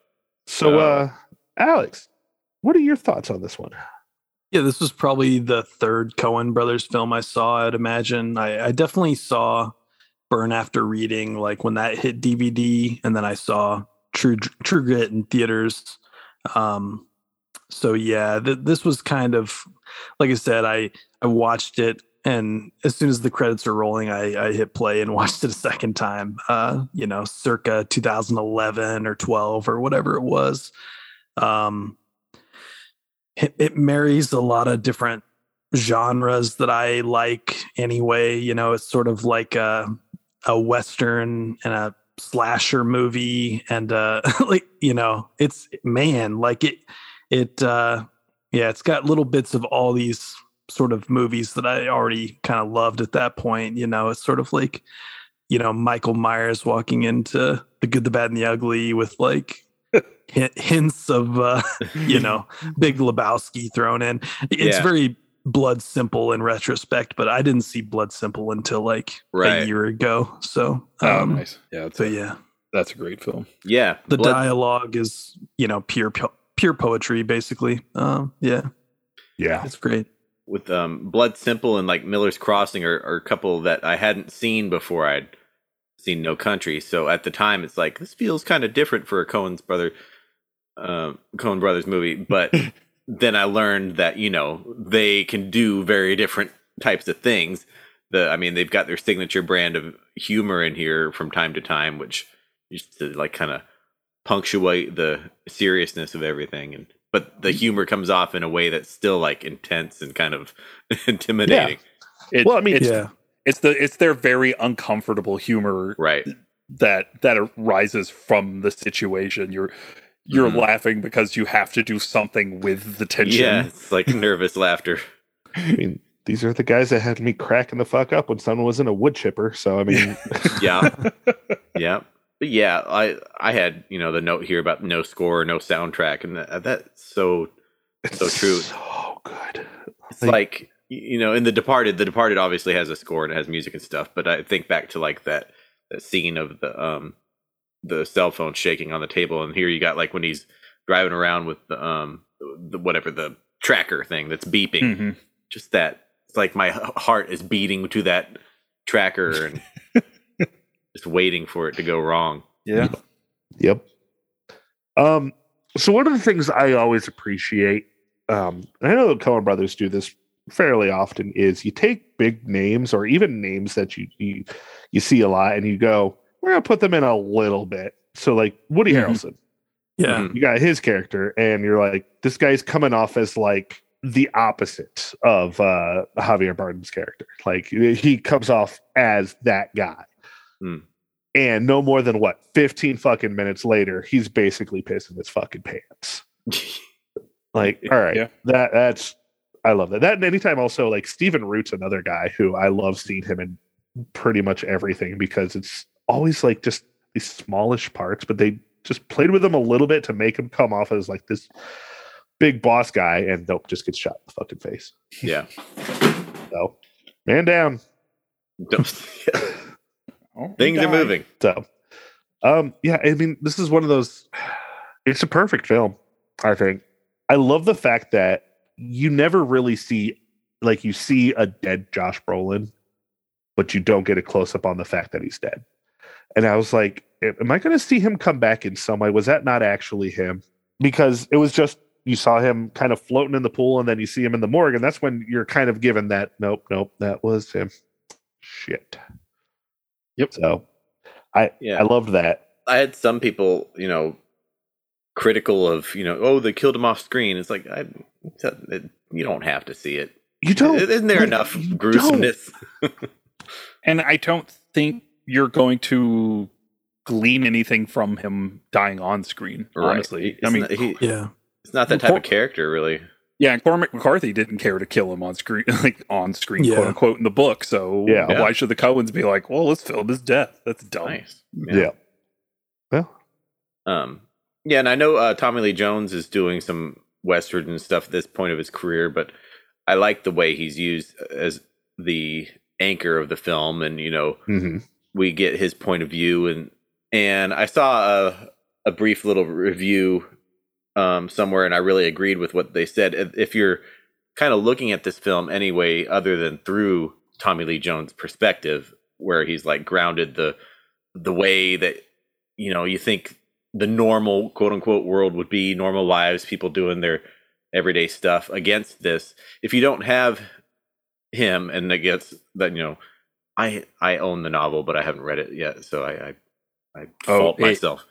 Speaker 3: so
Speaker 2: Uh,
Speaker 3: uh, Alex, what are your thoughts on this one?
Speaker 4: Yeah, this was probably the third Coen Brothers film I saw. I'd imagine. I, I definitely saw Burn After Reading, like when that hit DVD, and then I saw True True Grit in theaters. Um, so yeah, th- this was kind of like I said. I I watched it, and as soon as the credits are rolling, I, I hit play and watched it a second time. Uh, you know, circa 2011 or 12 or whatever it was. Um, it, marries a lot of different genres that I like anyway. You know, it's sort of like a a western and a slasher movie and uh like you know, it's man, like it it uh yeah, it's got little bits of all these sort of movies that I already kind of loved at that point, you know, it's sort of like you know, Michael Myers walking into The Good, the Bad and the Ugly with like hints of uh you know, Big Lebowski thrown in. It's
Speaker 2: Yeah.
Speaker 4: very blood simple in retrospect, but I didn't see blood simple until like
Speaker 2: Right.
Speaker 4: a year ago. So,
Speaker 1: Oh,
Speaker 4: um,
Speaker 1: nice. Yeah,
Speaker 4: so yeah,
Speaker 1: that's a great film.
Speaker 2: Yeah.
Speaker 4: the
Speaker 2: Blood-
Speaker 4: dialogue is you know pure pure poetry, basically. Um, yeah,
Speaker 3: Yeah,
Speaker 4: it's great.
Speaker 2: with um Blood Simple and like Miller's Crossing are, are a couple that I hadn't seen before I'd seen No Country. So at the time it's like this feels kind of different for a Coen's brother um Coen Brothers movie. But then I learned that, you know, they can do very different types of things. The I mean they've got their signature brand of humor in here from time to time, which used to like kind of punctuate the seriousness of everything and but the humor comes off in a way that's still like intense and kind of intimidating.
Speaker 1: It,
Speaker 3: Well, I mean,
Speaker 1: it's,
Speaker 4: yeah,
Speaker 1: it's the it's their very uncomfortable humor
Speaker 2: Right.
Speaker 1: that that arises from the situation. You're you're
Speaker 2: Mhm.
Speaker 1: laughing because you have to do something with the tension.
Speaker 2: Yeah, it's like nervous laughter.
Speaker 3: I mean, these are the guys that had me cracking the fuck up when someone was in a wood chipper. So I mean,
Speaker 2: Yeah, yeah, but yeah. I I had you know the note here about no score, no soundtrack, and that, that's so
Speaker 3: it's
Speaker 2: So true.
Speaker 3: So good.
Speaker 2: It's
Speaker 3: Like-
Speaker 2: like, you know, in The Departed, The Departed obviously has a score and it has music and stuff, but I think back to like that that scene of the um the cell phone shaking on the table, and here you got like when he's driving around with the um the whatever the tracker thing that's beeping,
Speaker 1: Mhm.
Speaker 2: just that it's like my heart is beating to that tracker and just waiting for it to go wrong.
Speaker 1: Yeah.
Speaker 3: Yep. Um, so one of the things I always appreciate, um, and I know the Coen brothers do this fairly often, is you take big names or even names that you you, you see a lot, and you go, we're gonna put them in a little bit. So like Woody
Speaker 1: Mhm.
Speaker 3: Harrelson,
Speaker 4: Yeah.
Speaker 2: Mhm.
Speaker 3: you got his character, and you're like, this guy's coming off as like the opposite of uh Javier Bardem's character. Like he comes off as that guy.
Speaker 2: Hmm.
Speaker 3: And no more than what, 15 fucking minutes later, he's basically pissing his fucking pants. Like, all right,
Speaker 1: Yeah.
Speaker 3: that that's I love that. That and anytime also like Stephen Root's another guy who I love seeing him in pretty much everything because it's always like just these smallish parts, but they just played with him a little bit to make him come off as like this big boss guy and nope, just gets shot in the fucking face.
Speaker 2: yeah.
Speaker 3: So man down.
Speaker 2: Don't-
Speaker 1: Oh,
Speaker 2: Things are moving.
Speaker 3: So um yeah, I mean this is one of those it's a perfect film, I think. I love the fact that you never really see like you see a dead Josh Brolin, but you don't get a close up on the fact that he's dead. And I was like, am I going to see him come back in some way? Was that not actually him? Because it was just you saw him kind of floating in the pool and then you see him in the morgue and that's when you're kind of given that nope, nope, that was him. Shit.
Speaker 1: Yep.
Speaker 3: So I
Speaker 2: Yeah.
Speaker 3: I loved that.
Speaker 2: I had some people, you know, critical of, you know, oh, they killed him off screen. It's like, I, it, you don't have to see it.
Speaker 3: You don't
Speaker 2: Isn't there
Speaker 3: like,
Speaker 2: enough gruesomeness?
Speaker 1: And I don't think you're going to glean anything from him dying on screen. Honestly,
Speaker 2: It's
Speaker 1: I mean,
Speaker 2: not, he,
Speaker 4: Yeah.
Speaker 2: it's not that type of character, really.
Speaker 1: Yeah, and Cormac McCarthy didn't care to kill him on screen, like on screen,
Speaker 4: Yeah.
Speaker 1: quote unquote, in the book. So
Speaker 3: Yeah.
Speaker 2: Yeah.
Speaker 1: why should the Coens be like, well, let's film his death? That's dumb.
Speaker 2: Nice.
Speaker 3: Yeah. Well,
Speaker 2: Um, yeah, and I know uh, Tommy Lee Jones is doing some western and stuff at this point of his career, but I like the way he's used as the anchor of the film, and you know,
Speaker 3: mhm.
Speaker 2: we get his point of view, and and I saw a a brief little review um, somewhere, and I really agreed with what they said. If, you're kind of looking at this film anyway, other than through Tommy Lee Jones' perspective, where he's like grounded the the way that you know you think the normal quote unquote world would be normal lives people doing their everyday stuff against this if you don't have him and gets that you know i i own the novel but i haven't read it yet so i i, I
Speaker 1: Oh,
Speaker 2: fault
Speaker 1: it-
Speaker 2: myself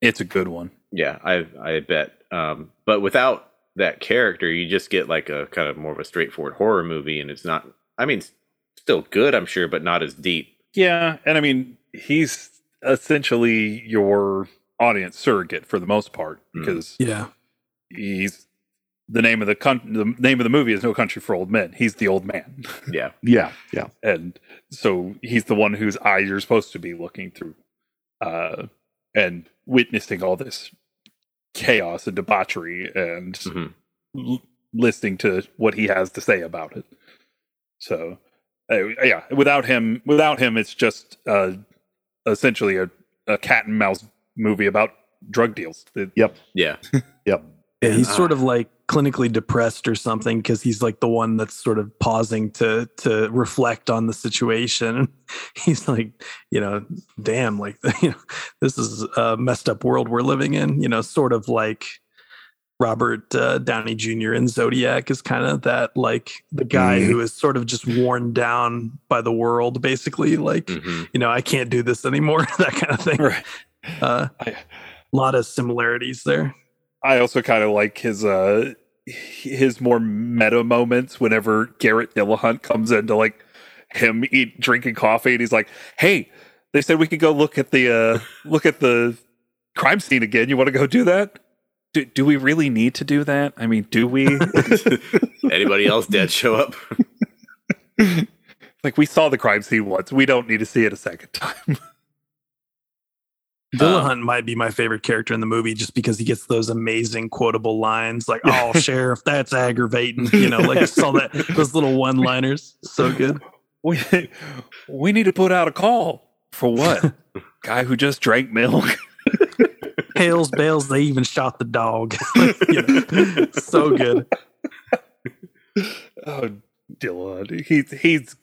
Speaker 1: It's a good one.
Speaker 2: yeah i i bet um but without that character you just get like a kind of more of a straightforward horror movie and it's not i mean still good i'm sure but not as deep
Speaker 1: Yeah, and I mean, he's essentially your audience surrogate for the most part
Speaker 2: Mm.
Speaker 1: because
Speaker 4: Yeah.
Speaker 1: he's the name of the con- the name of the movie is No Country for Old Men. He's the old man,
Speaker 2: yeah
Speaker 3: Yeah, yeah.
Speaker 1: and so he's the one whose eyes you're supposed to be looking through, uh, and witnessing all this chaos and debauchery and
Speaker 2: Mhm.
Speaker 1: l- listening to what he has to say about it. So, uh, yeah, without him, without him, it's just uh, essentially a, a cat and mouse movie about drug deals. It-
Speaker 2: yeah
Speaker 3: Yep.
Speaker 4: Yeah, he's sort of like clinically depressed or something because he's like the one that's sort of pausing to to reflect on the situation. He's like, you know, damn, like you know, this is a messed up world we're living in. You know, sort of like Robert uh, Downey Jr. in Zodiac is kind of that like the guy
Speaker 3: Mhm.
Speaker 4: who is sort of just worn down by the world, basically. Like,
Speaker 2: Mhm.
Speaker 4: you know, I can't do this anymore. that kind of thing.
Speaker 1: Right.
Speaker 4: Uh,
Speaker 1: I,
Speaker 4: a lot of similarities there.
Speaker 1: I also kind of like his uh his more meta moments whenever Garrett Dillahunt comes into like him eat drinking coffee and he's like, "Hey, they said we could go look at the uh look at the crime scene again. You want to go do that?" do, do we really need to do that? I mean, do we?
Speaker 2: Anybody else dead show up?
Speaker 1: like we saw the crime scene once. We don't need to see it a second time.
Speaker 4: Dillahunt
Speaker 2: Um,
Speaker 4: might be my favorite character in the movie just because he gets those amazing quotable lines like, "Oh, sheriff, that's aggravating." You know, like I saw that those little one-liners. So good.
Speaker 1: we we need to put out a call for what? Guy who just drank milk.
Speaker 4: Hails, bales. They even shot the dog. You know, so good.
Speaker 1: oh, Dylan, he's he's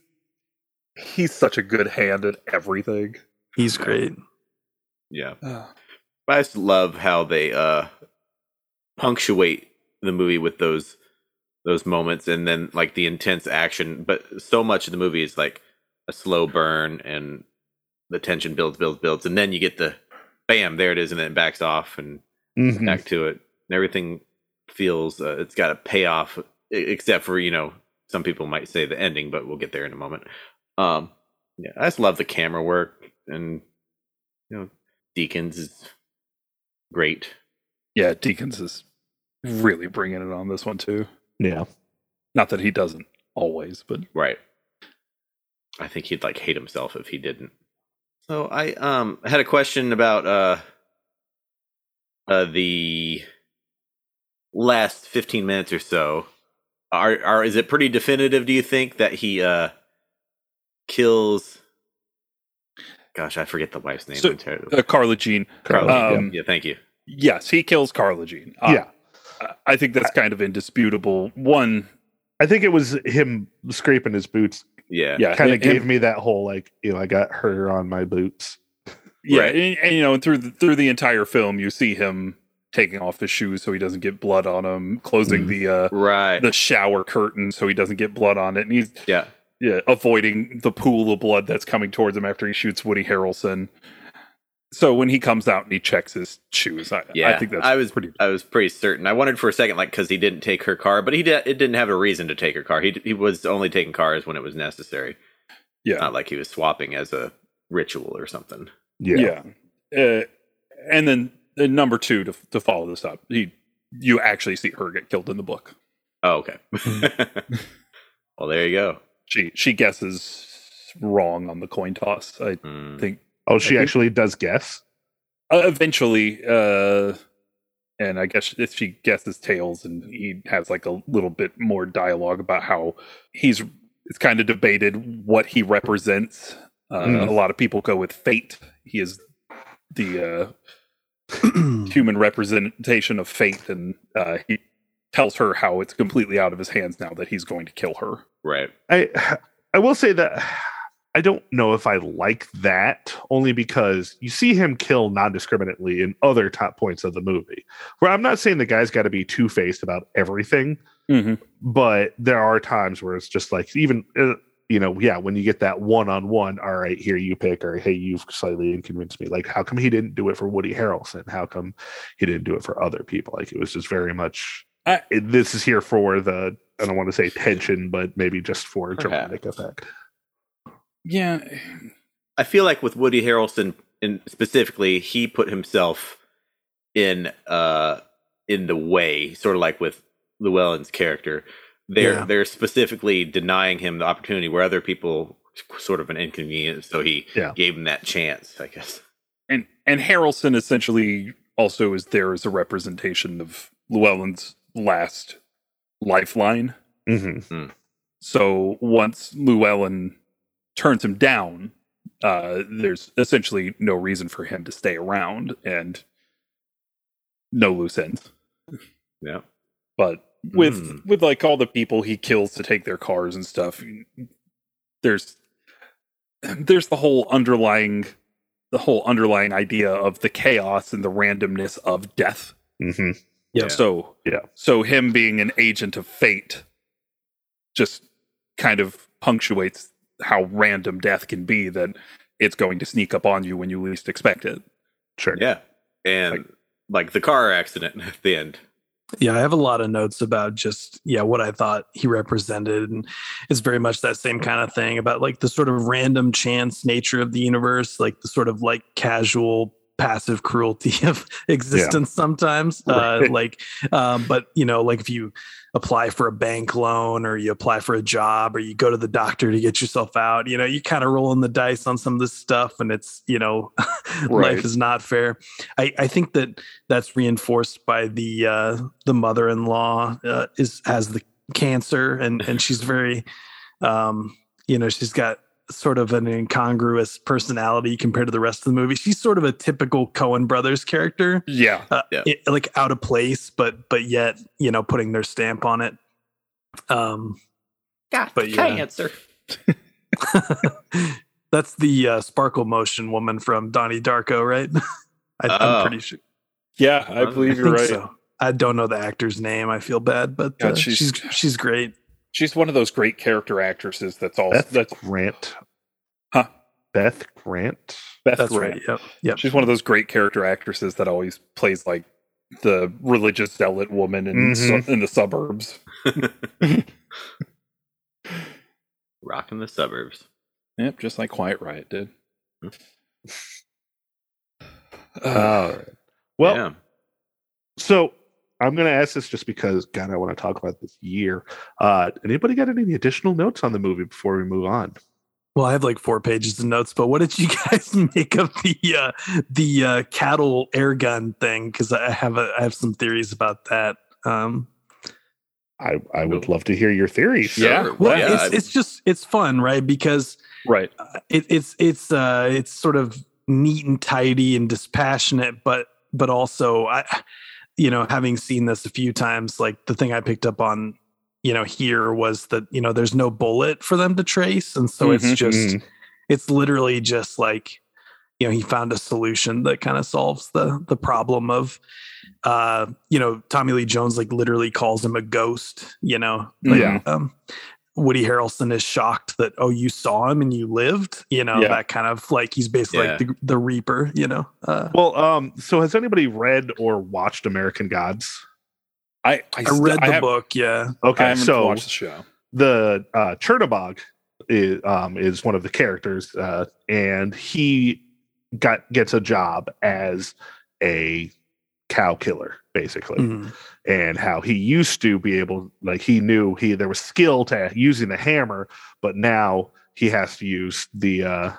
Speaker 1: he's such a good hand at everything.
Speaker 4: He's great.
Speaker 2: Yeah.
Speaker 1: Uh,
Speaker 2: I just love how they uh punctuate the movie with those those moments and then like the intense action. But so much of the movie is like a slow burn and the tension builds, builds, builds, and then you get the bam, there it is, and then it backs off and
Speaker 3: Mhm.
Speaker 2: back to it. And everything feels uh, it's got a payoff, except for you know some people might say the ending, but we'll get there in a moment. Um, yeah, I just love the camera work, and you know, Deakins is great.
Speaker 1: yeah, Deakins is really bringing it on this one too.
Speaker 3: Yeah.
Speaker 1: Not that he doesn't always, but
Speaker 2: Right. I think he'd like hate himself if he didn't. So I um had a question about uh uh the last 15 minutes or so. Are are is it pretty definitive do you think that he uh kills Gosh, I forget the wife's name.
Speaker 1: So,
Speaker 2: I'm
Speaker 1: uh, Carla Jean.
Speaker 2: Carla,
Speaker 3: yeah.
Speaker 1: um,
Speaker 2: yeah, thank you.
Speaker 1: Yes, he kills Carla Jean. Uh,
Speaker 3: yeah.
Speaker 1: I- I think that's kind of indisputable. One,
Speaker 3: I think it was him scraping his boots
Speaker 2: Yeah.
Speaker 1: yeah,
Speaker 3: kind of
Speaker 1: him-
Speaker 3: gave me that whole like, you know, I got her on my boots.
Speaker 1: Yeah,
Speaker 2: Right.
Speaker 1: and, and, you know, and through the, through the entire film, you see him taking off his shoes so he doesn't get blood on him, closing
Speaker 3: Mhm.
Speaker 1: the uh,
Speaker 2: Right.
Speaker 1: the shower curtain so he doesn't get blood on it, and he's
Speaker 2: yeah.
Speaker 1: Yeah, avoiding the pool of blood that's coming towards him after he shoots Woody Harrelson. So when he comes out and he checks his shoes, I,
Speaker 2: Yeah.
Speaker 1: I think that's
Speaker 2: I was
Speaker 1: pretty.
Speaker 2: I was pretty certain. I wondered for a second, like, because he didn't take her car, but he did. It didn't have a reason to take her car. He he was only taking cars when it was necessary.
Speaker 1: Yeah,
Speaker 2: Not like he was swapping as a ritual or something.
Speaker 3: Yeah.
Speaker 1: yeah. Uh, and then uh, number two to to follow this up, he you actually see her get killed in the book.
Speaker 2: Oh, okay. well, there you go.
Speaker 1: She she guesses wrong on the coin toss. I
Speaker 2: Mm.
Speaker 1: think
Speaker 3: Oh, she
Speaker 1: think-
Speaker 3: actually does guess.
Speaker 1: uh, eventually, uh, and I guess if she guesses tails, and he has like a little bit more dialogue about how he's it's kind of debated what he represents. Uh,
Speaker 3: Mhm.
Speaker 1: A lot of people go with fate. He is the uh, human representation of fate, and uh, he tells her how it's completely out of his hands now that he's going to kill her.
Speaker 2: Right.
Speaker 3: I I will say that I don't know if I like that only because you see him kill non-discriminately in other top points of the movie. Where I'm not saying the guy's got to be two-faced about everything,
Speaker 1: Mm-hmm.
Speaker 3: but there are times where it's just like even uh, you know yeah when you get that one-on-one all right here you pick or hey you've slightly inconvenienced me like how come he didn't do it for woody harrelson how come he didn't do it for other people like it was just very much
Speaker 1: I-
Speaker 3: this is here for the i don't want to say tension but maybe just for
Speaker 2: Perhaps.
Speaker 3: dramatic effect
Speaker 1: Yeah,
Speaker 2: I feel like with Woody Harrelson, in specifically, he put himself in uh in the way, sort of like with Llewellyn's character. They're
Speaker 4: Yeah.
Speaker 2: they're specifically denying him the opportunity where other people sort of an inconvenience, so he
Speaker 3: Yeah.
Speaker 2: gave him that chance, I guess.
Speaker 1: and and Harrelson essentially also is there as a representation of Llewellyn's last lifeline.
Speaker 3: hmm
Speaker 1: So once Llewellyn turns him down, uh, there's essentially no reason for him to stay around and no loose ends.
Speaker 2: Yeah.
Speaker 1: But with
Speaker 2: Mm.
Speaker 1: with like all the people he kills to take their cars and stuff, there's there's the whole underlying the whole underlying idea of the chaos and the randomness of death.
Speaker 3: hmm
Speaker 2: Yeah.
Speaker 1: So
Speaker 3: Yeah.
Speaker 1: So him being an agent of fate just kind of punctuates how random death can be that it's going to sneak up on you when you least expect it.
Speaker 3: sure
Speaker 2: Yeah. And like, the car accident at the end.
Speaker 4: Yeah, I have a lot of notes about just yeah what I thought he represented, and it's very much that same kind of thing about like the sort of random chance nature of the universe, like the sort of like casual passive cruelty of existence sometimes. Uh, like, um, but you know, like if you apply for a bank loan or you apply for a job or you go to the doctor to get yourself out, you know, you kind of rolling the dice on some of this stuff, and it's you know,
Speaker 1: Right.
Speaker 4: life is not fair. I I think that that's reinforced by the uh, the mother-in-law uh, is has the cancer and and she's very um you know she's got sort of an incongruous personality compared to the rest of the movie she's sort of a typical coen brothers character
Speaker 1: Yeah.
Speaker 4: uh,
Speaker 2: Yeah.
Speaker 4: it- like out of place but but yet you know putting their stamp on it um
Speaker 2: Got
Speaker 4: But yeah.
Speaker 2: answer.
Speaker 4: that's the uh, sparkle motion woman from donnie darko right I, i'm
Speaker 2: Oh.
Speaker 4: pretty sure
Speaker 1: Yeah, I
Speaker 2: I
Speaker 1: believe
Speaker 4: I
Speaker 1: you're right.
Speaker 4: so. I don't know the actor's name. I feel bad, but
Speaker 1: God,
Speaker 4: uh,
Speaker 1: she's-
Speaker 4: she's she's great.
Speaker 1: She's one of those great character actresses that's all
Speaker 3: Beth
Speaker 1: that's
Speaker 3: Grant.
Speaker 1: Huh.
Speaker 3: Beth Grant.
Speaker 1: Beth
Speaker 4: That's
Speaker 1: Grant.
Speaker 4: right. Yep. Yep.
Speaker 1: She's one of those great character actresses that always plays like the religious zealot woman in
Speaker 3: Mhm.
Speaker 1: su- in the suburbs.
Speaker 2: Rocking the suburbs.
Speaker 1: Yep, just like Quiet Riot did. Uh,
Speaker 3: All right. Well,
Speaker 2: yeah.
Speaker 3: so I'm going to ask this just because, God, I want to talk about this year. Uh, anybody got any additional notes on the movie before we move on?
Speaker 4: Well, I have like four pages of notes, but what did you guys make of the uh, the uh, cattle air gun thing? Because I have a, I have some theories about that. Um,
Speaker 3: I, I would love to hear your theories.
Speaker 1: Yeah.
Speaker 4: Well,
Speaker 2: yeah,
Speaker 4: it's it's just it's fun, right? Because
Speaker 1: right.
Speaker 4: uh, it, it's it's uh it's sort of neat and tidy and dispassionate but but also i you know having seen this a few times like the thing i picked up on you know here was that you know there's no bullet for them to trace and so
Speaker 1: Mhm.
Speaker 4: it's just
Speaker 3: Mhm.
Speaker 4: it's literally just like you know he found a solution that kind of solves the the problem of uh you know tommy lee jones like literally calls him a ghost you know like,
Speaker 3: Yeah.
Speaker 4: um woody harrelson is shocked that oh you saw him and you lived you know
Speaker 1: Yeah.
Speaker 4: that kind of like he's basically
Speaker 2: Yeah.
Speaker 4: like the, the reaper you know uh
Speaker 3: Well, um, so has anybody read or watched American Gods?
Speaker 1: I I,
Speaker 4: i
Speaker 1: st-
Speaker 4: read
Speaker 1: I
Speaker 4: the
Speaker 1: have-
Speaker 4: book yeah
Speaker 3: Okay,
Speaker 1: haven't
Speaker 3: so
Speaker 1: watched the show.
Speaker 3: the uh, Chernobog is um, is one of the characters, uh, and he got gets a job as a cow killer, basically,
Speaker 4: Mhm.
Speaker 3: and how he used to be able, like he knew he there was skill to using the hammer, but now he has to use the uh,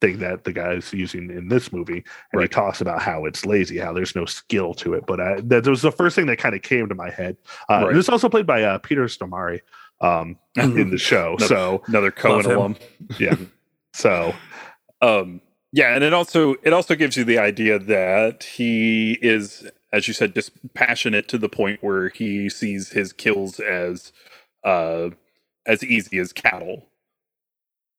Speaker 3: thing that the guy's using in this movie, and
Speaker 1: Right.
Speaker 3: he talks about how it's lazy, how there's no skill to it. But uh, that was the first thing that kind of came to my head. Uh,
Speaker 1: Right.
Speaker 3: and It's also played by uh, Peter Stormare um, in the show,
Speaker 1: No.
Speaker 3: so
Speaker 1: Another
Speaker 4: Coen
Speaker 1: alum.
Speaker 3: yeah. So
Speaker 1: Um, yeah, and it also it also gives you the idea that he is, as you said, dispassionate to the point where he sees his kills as uh as easy as cattle.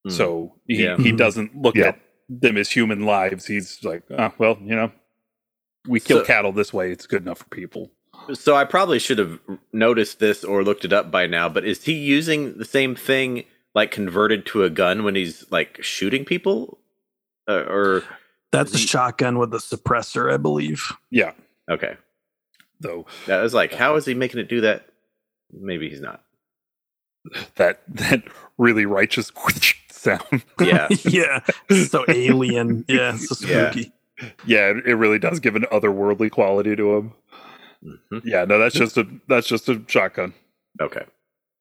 Speaker 2: Hmm.
Speaker 1: So he,
Speaker 2: Yeah.
Speaker 1: he
Speaker 4: Mhm.
Speaker 1: doesn't look
Speaker 3: Yeah.
Speaker 1: at them as human lives. He's like, oh, well, you know, we kill
Speaker 2: So-
Speaker 1: cattle this way. It's good enough for people.
Speaker 2: So I probably should have noticed this or looked it up by now, but is he using the same thing like converted to a gun when he's like shooting people? Uh, or
Speaker 4: that's a
Speaker 2: He-
Speaker 4: shotgun with a suppressor i believe
Speaker 1: Yeah,
Speaker 2: okay.
Speaker 1: though
Speaker 2: That was like, how is he making it do that? Maybe he's not.
Speaker 1: that that really righteous sound.
Speaker 2: Yeah.
Speaker 4: yeah so alien yeah so spooky
Speaker 1: yeah, it, it really does give an otherworldly quality to him.
Speaker 2: Mhm.
Speaker 1: Yeah, no, that's just a that's just a shotgun.
Speaker 2: Okay.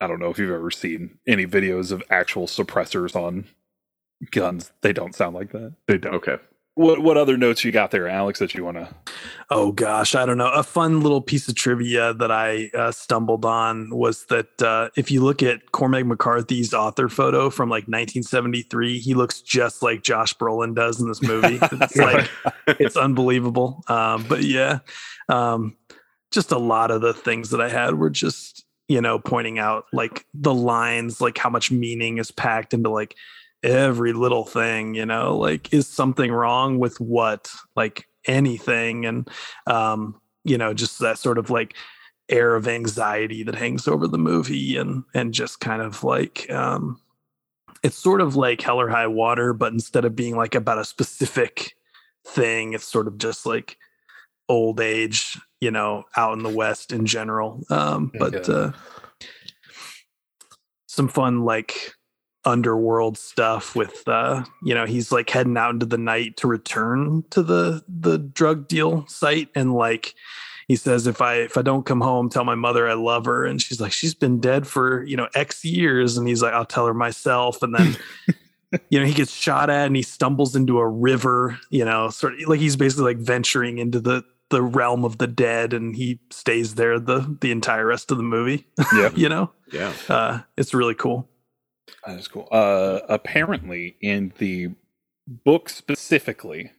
Speaker 1: I don't know if you've ever seen any videos of actual suppressors on guns. They don't sound like that.
Speaker 3: they don't.
Speaker 2: Okay.
Speaker 1: What what other notes you got there, Alex, that you want to?
Speaker 4: Oh gosh, I don't know. A fun little piece of trivia that I uh, stumbled on was that uh, if you look at Cormac McCarthy's author photo from like 1973, he looks just like Josh Brolin does in this movie. It's like it's unbelievable. Um, but yeah, um, just a lot of the things that I had were just you know pointing out like the lines, like how much meaning is packed into like every little thing. You know, like is something wrong with what? Like anything, and um, you know, just that sort of like air of anxiety that hangs over the movie, and and just kind of like um, it's sort of like Hell or High Water, but instead of being like about a specific thing, it's sort of just like old age, you know, out in the West in general. Um, but
Speaker 1: Yeah.
Speaker 4: uh, some fun like underworld stuff with uh you know he's like heading out into the night to return to the the drug deal site. And like he says if i if i don't come home tell my mother i love her. And she's like she's been dead for you know x years. And he's like i'll tell her myself. And then you know he gets shot at and he stumbles into a river you know sort of like he's basically like venturing into the the realm of the dead and he stays there the the entire rest of the movie
Speaker 1: Yeah.
Speaker 4: you know?
Speaker 2: Yeah.
Speaker 4: uh it's really cool
Speaker 1: That is cool. Uh, apparently, in the book specifically,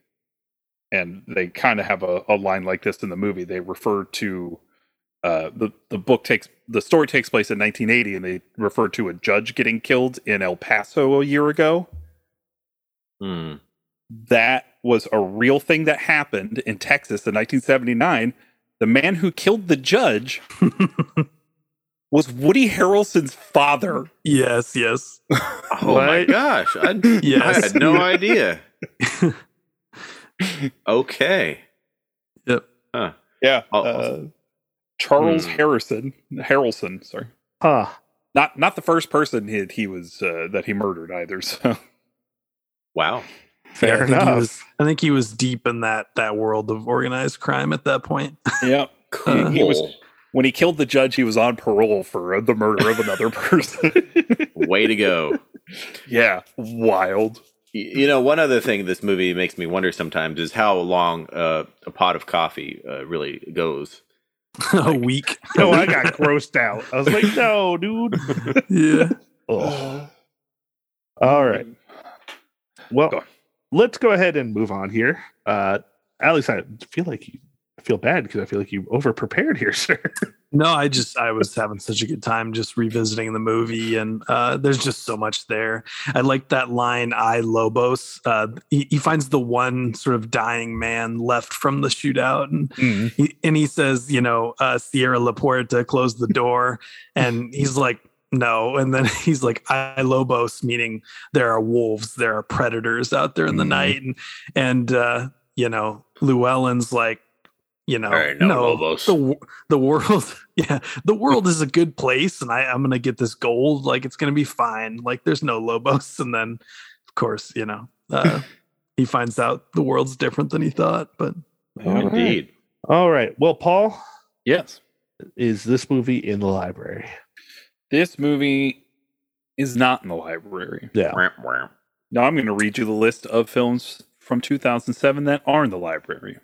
Speaker 1: and they kind of have a, a line like this in the movie. They refer to uh, the the book takes the story takes place in 1980, and they refer to a judge getting killed in El Paso a year ago.
Speaker 2: Hmm.
Speaker 1: That was a real thing that happened in Texas in 1979. The man who killed the judge was Woody Harrelson's father.
Speaker 4: yes yes
Speaker 2: Oh my gosh. I, I had no idea. Okay.
Speaker 4: yep
Speaker 1: Yeah,
Speaker 2: Oh,
Speaker 1: uh, Charles
Speaker 2: Hmm.
Speaker 1: Harrison, Harrelson. Sorry,
Speaker 3: Huh.
Speaker 1: not not the first person he he was uh, that he murdered either. So
Speaker 2: Wow.
Speaker 3: Fair
Speaker 4: I think
Speaker 3: enough.
Speaker 4: He was, I think he was deep in that that world of organized crime at that point.
Speaker 1: yeah,
Speaker 2: Cool.
Speaker 1: he was when he killed the judge, he was on parole for uh, the murder of another person.
Speaker 2: Way to go.
Speaker 1: yeah, wild.
Speaker 2: You know, one other thing this movie makes me wonder sometimes is how long uh, a pot of coffee uh, really goes.
Speaker 4: a week.
Speaker 3: no, I got grossed out. I was like, no, dude.
Speaker 4: yeah.
Speaker 3: Ugh. All right. Well,
Speaker 1: Go
Speaker 3: let's go ahead and move on here. Uh, Alex, I feel like you I feel bad because I feel like you over prepared here, sir.
Speaker 4: No, I just I was having such a good time just revisiting the movie, and uh, there's just so much there. I like that line, "I Lobos." Uh, he, he finds the one sort of dying man left from the shootout, and he, and he says, you know, uh, Sierra Laporta closed the door, and he's like, no, and then he's like, I Lobos, meaning there are wolves, there are predators out there in the
Speaker 1: Mhm.
Speaker 4: night, and and uh, you know, Llewellyn's like, you know,
Speaker 2: There ain't no
Speaker 4: no,
Speaker 2: Lobos."
Speaker 4: the the world, yeah, the world is a good place, and I I'm gonna get this gold, like it's gonna be fine, like there's no Lobos, and then of course, you know, uh, he finds out the world's different than he thought, but
Speaker 3: All right.
Speaker 2: Indeed.
Speaker 3: All right. Well, Paul,
Speaker 1: Yes,
Speaker 3: is this movie in the library?
Speaker 1: this movie is not in the library.
Speaker 3: Yeah.
Speaker 2: Wah, wah.
Speaker 1: Now I'm going to read you the list of films from 2007 that are in the library.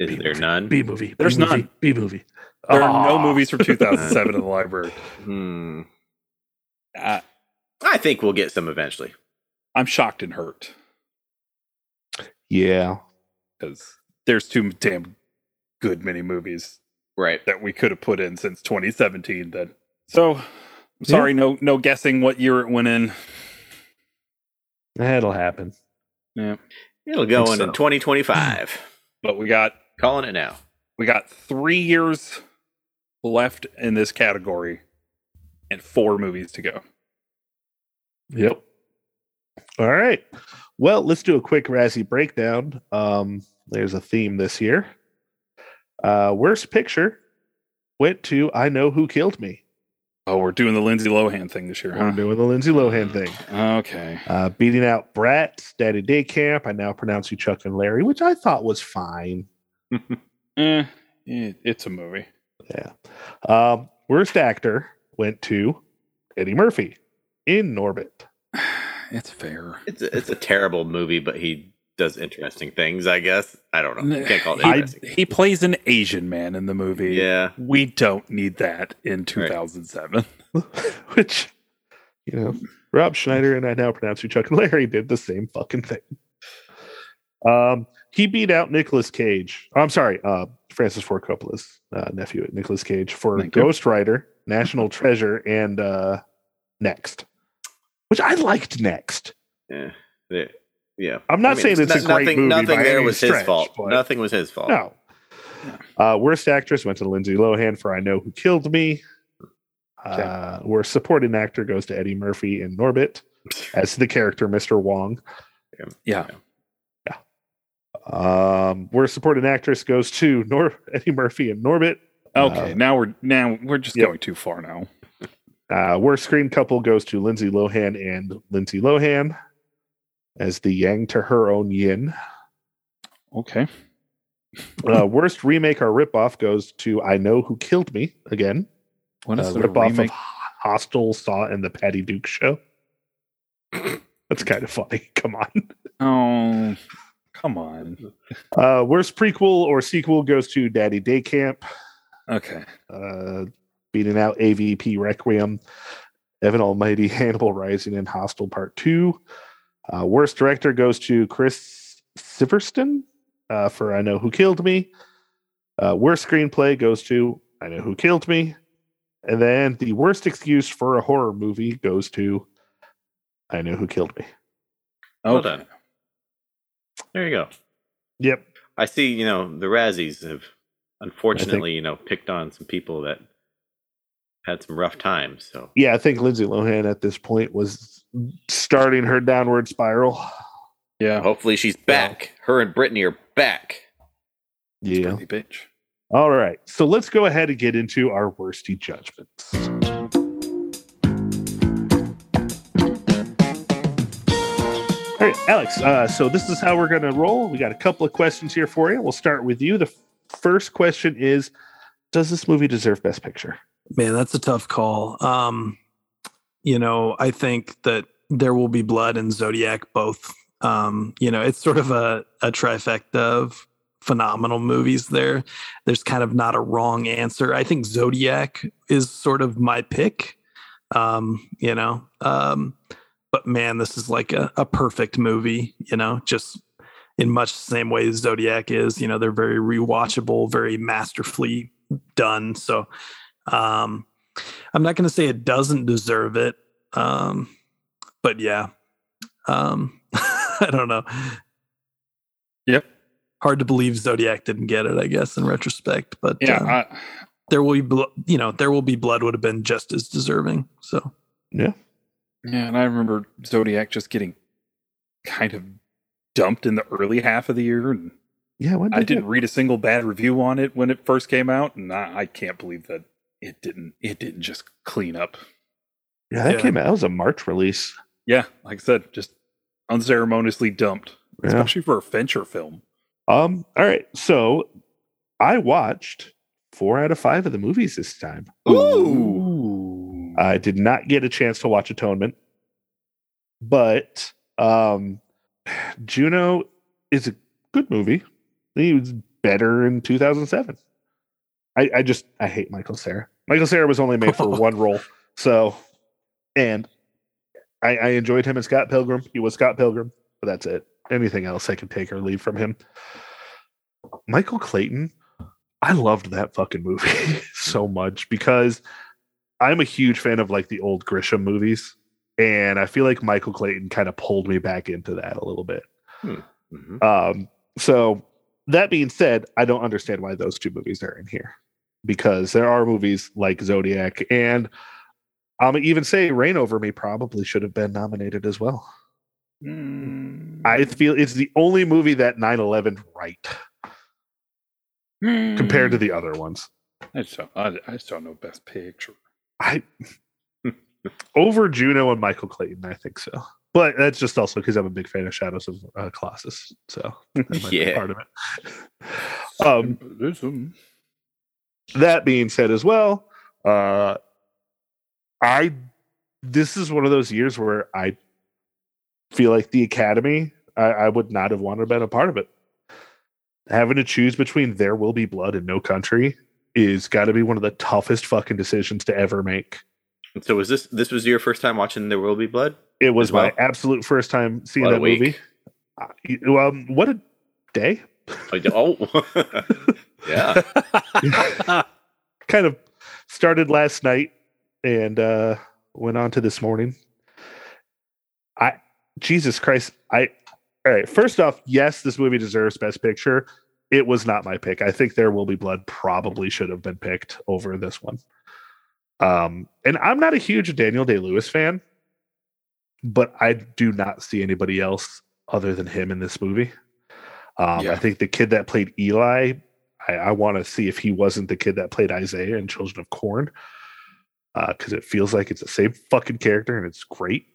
Speaker 2: Is there none?
Speaker 3: B movie.
Speaker 1: There's
Speaker 3: B movie,
Speaker 1: none.
Speaker 3: B movie.
Speaker 1: There are no movies from 2007 in the library.
Speaker 2: Hmm.
Speaker 1: Uh,
Speaker 2: I think we'll get some eventually.
Speaker 1: I'm shocked and hurt
Speaker 3: Yeah.
Speaker 1: because there's too damn good many movies
Speaker 2: Right.
Speaker 1: that we could have put in since 2017. Then, so I'm sorry, no no guessing what year it went in.
Speaker 3: That'll happen.
Speaker 1: Yeah,
Speaker 2: It'll go
Speaker 3: Think
Speaker 2: in in 2025.
Speaker 1: but we got
Speaker 2: Calling it now.
Speaker 1: we got three years left in this category and four movies to go.
Speaker 3: Yep. All right. Well, let's do a quick Razzie breakdown. Um, there's a theme this year. Uh, worst picture went to I Know Who Killed Me.
Speaker 1: Oh, we're doing the Lindsay Lohan thing this year,
Speaker 3: We're
Speaker 1: huh?
Speaker 3: doing the Lindsay Lohan thing.
Speaker 1: Okay.
Speaker 3: Uh, beating out Bratz, Daddy Day Camp. I now pronounce you Chuck and Larry, which I thought was fine.
Speaker 1: Eh, it, it's a movie.
Speaker 3: Yeah. Um, worst actor went to Eddie Murphy in Norbit.
Speaker 1: It's fair.
Speaker 2: It's a, it's a terrible movie, but he does interesting things, I guess. I don't know. Can't call it
Speaker 1: He,
Speaker 2: interesting.
Speaker 1: he plays an Asian man in the movie.
Speaker 2: Yeah.
Speaker 1: We don't need that in 2007.
Speaker 3: which you know rob schneider and i now pronounce you chuck and larry did the same fucking thing um he beat out Nicolas Cage. I'm sorry, uh, Francis Ford Coppola's uh, nephew, Nicolas Cage, for
Speaker 1: Thank you.
Speaker 3: Ghost Rider, National Treasure, and uh, Next, which I liked. Next,
Speaker 2: Yeah. Yeah. yeah.
Speaker 3: I'm not saying it's a great
Speaker 2: nothing,
Speaker 3: movie
Speaker 2: Nothing
Speaker 3: by
Speaker 2: there
Speaker 3: any
Speaker 2: was
Speaker 3: stretch,
Speaker 2: his fault. Nothing was his fault.
Speaker 3: no. Uh, worst actress went to Lindsay Lohan for I Know Who Killed Me. Uh, worst supporting actor goes to Eddie Murphy in Norbit as the character Mr. Wong.
Speaker 1: Yeah.
Speaker 3: Um, worst supporting actress goes to Nor- Eddie Murphy and Norbit.
Speaker 1: Okay.
Speaker 3: Uh,
Speaker 1: now we're now we're just
Speaker 3: Yep.
Speaker 1: going too far now.
Speaker 3: Uh, worst screen couple goes to Lindsay Lohan and Lindsay Lohan as the yang to her own yin.
Speaker 1: Okay.
Speaker 3: Uh, worst remake or ripoff goes to I Know Who Killed Me again.
Speaker 1: What is
Speaker 3: uh,
Speaker 1: the
Speaker 3: ripoff
Speaker 1: remake?
Speaker 3: of Hostel, Saw, and the Patty Duke Show. That's kind of funny. Come on.
Speaker 1: Oh, come on.
Speaker 3: Uh, worst prequel or sequel goes to Daddy Day Camp,
Speaker 1: Okay.
Speaker 3: uh, beating out AVP Requiem, Evan Almighty, Hannibal Rising, and Hostel Part 2. Uh, worst director goes to Chris Sivertson uh, for I Know Who Killed Me. Uh, worst screenplay goes to I Know Who Killed Me. And then the worst excuse for a horror movie goes to I Know Who Killed Me.
Speaker 2: Well
Speaker 1: Okay.
Speaker 2: done. There you go.
Speaker 3: Yep.
Speaker 2: I see, you know, the Razzies have unfortunately, you know, picked on some people that had some rough times. So
Speaker 3: Yeah, I think Lindsay Lohan at this point was starting her downward spiral.
Speaker 1: Yeah.
Speaker 2: hopefully she's back. Her and Britney are back.
Speaker 3: Yeah.
Speaker 1: Bitch.
Speaker 3: All right. So let's go ahead and get into our worsty judgments. Right, Alex. Uh, so this is how we're going to roll. We got a couple of questions here for you. We'll start with you. The first question is Does this movie deserve Best Picture?
Speaker 4: Man, that's a tough call. Um, you know, I think that there will be blood and Zodiac both. Um, you know, it's sort of a, a trifecta of phenomenal movies there. There's kind of not a wrong answer. I think Zodiac is sort of my pick. Um, you know, um, but man, this is like a, a perfect movie, you know, just in much the same way as Zodiac is, you know, they're very rewatchable, very masterfully done. So um, I'm not going to say it doesn't deserve it. Um, but yeah, um, I don't know.
Speaker 1: Yep.
Speaker 4: Hard to believe Zodiac didn't get it, I guess, in retrospect. But
Speaker 1: Yeah.
Speaker 4: um,
Speaker 1: I,
Speaker 4: there will be, blo- you know, there will be blood would have been just as deserving. So
Speaker 3: Yeah.
Speaker 1: Yeah. And I remember Zodiac just getting kind of dumped in the early half of the year. And
Speaker 3: Yeah. When
Speaker 1: I
Speaker 3: did
Speaker 1: didn't
Speaker 3: it-
Speaker 1: read a single bad review on it when it first came out. And I, I can't believe that it didn't, it didn't just clean up.
Speaker 3: Yeah, that
Speaker 4: Yeah.
Speaker 3: came out. That was a March release.
Speaker 1: Yeah. Like I said, just unceremoniously dumped,
Speaker 3: Yeah.
Speaker 1: especially for a Fincher film.
Speaker 3: Um. All right. So I watched four out of five of the movies this time.
Speaker 1: Ooh.
Speaker 3: I did not get a chance to watch Atonement, but um, Juno is a good movie. He was better in 2007. I, I just I hate Michael Cera. Michael Cera was only made for one role, so and I, I enjoyed him as Scott Pilgrim. He was Scott Pilgrim, but that's it. Anything else I can take or leave from him. Michael Clayton, I loved that fucking movie so much because I'm a huge fan of like the old Grisham movies, and I feel like Michael Clayton kind of pulled me back into that a little bit.
Speaker 2: Mhm.
Speaker 3: Um, so that being said, I don't understand why those two movies are in here because there are movies like Zodiac, and I'm even say Reign Over Me probably should have been nominated as well.
Speaker 1: Mm.
Speaker 3: I feel it's the only movie that 9/11 right compared to the other ones.
Speaker 1: I just don't, I, I just don't know best picture.
Speaker 3: I over Juno and Michael Clayton, I think so. But that's just also because I'm a big fan of Shadows of uh, Colossus, so that might be
Speaker 2: Yeah.
Speaker 3: part of it. Um, that being said, as well, uh, I this is one of those years where I feel like the Academy, I, I would not have wanted to been a part of it. Having to choose between There Will Be Blood and No Country is got to be one of the toughest fucking decisions to ever make.
Speaker 2: So was this this was your first time watching There Will Be Blood?
Speaker 3: It was
Speaker 2: well?
Speaker 3: my absolute first time seeing that movie. Uh, well, what a day!
Speaker 2: Oh, oh. yeah.
Speaker 3: kind of started last night and uh went on to this morning. I Jesus Christ, I all right, first off, yes, this movie deserves best picture. It was not my pick. I think There Will Be Blood probably should have been picked over this one. Um, and I'm not a huge Daniel Day Lewis fan, but I do not see anybody else other than him in this movie. Um,
Speaker 1: Yeah.
Speaker 3: I think the kid that played Eli, I, I want to see if he wasn't the kid that played Isaiah in Children of Corn. because it feels like it's the same fucking character and it's great.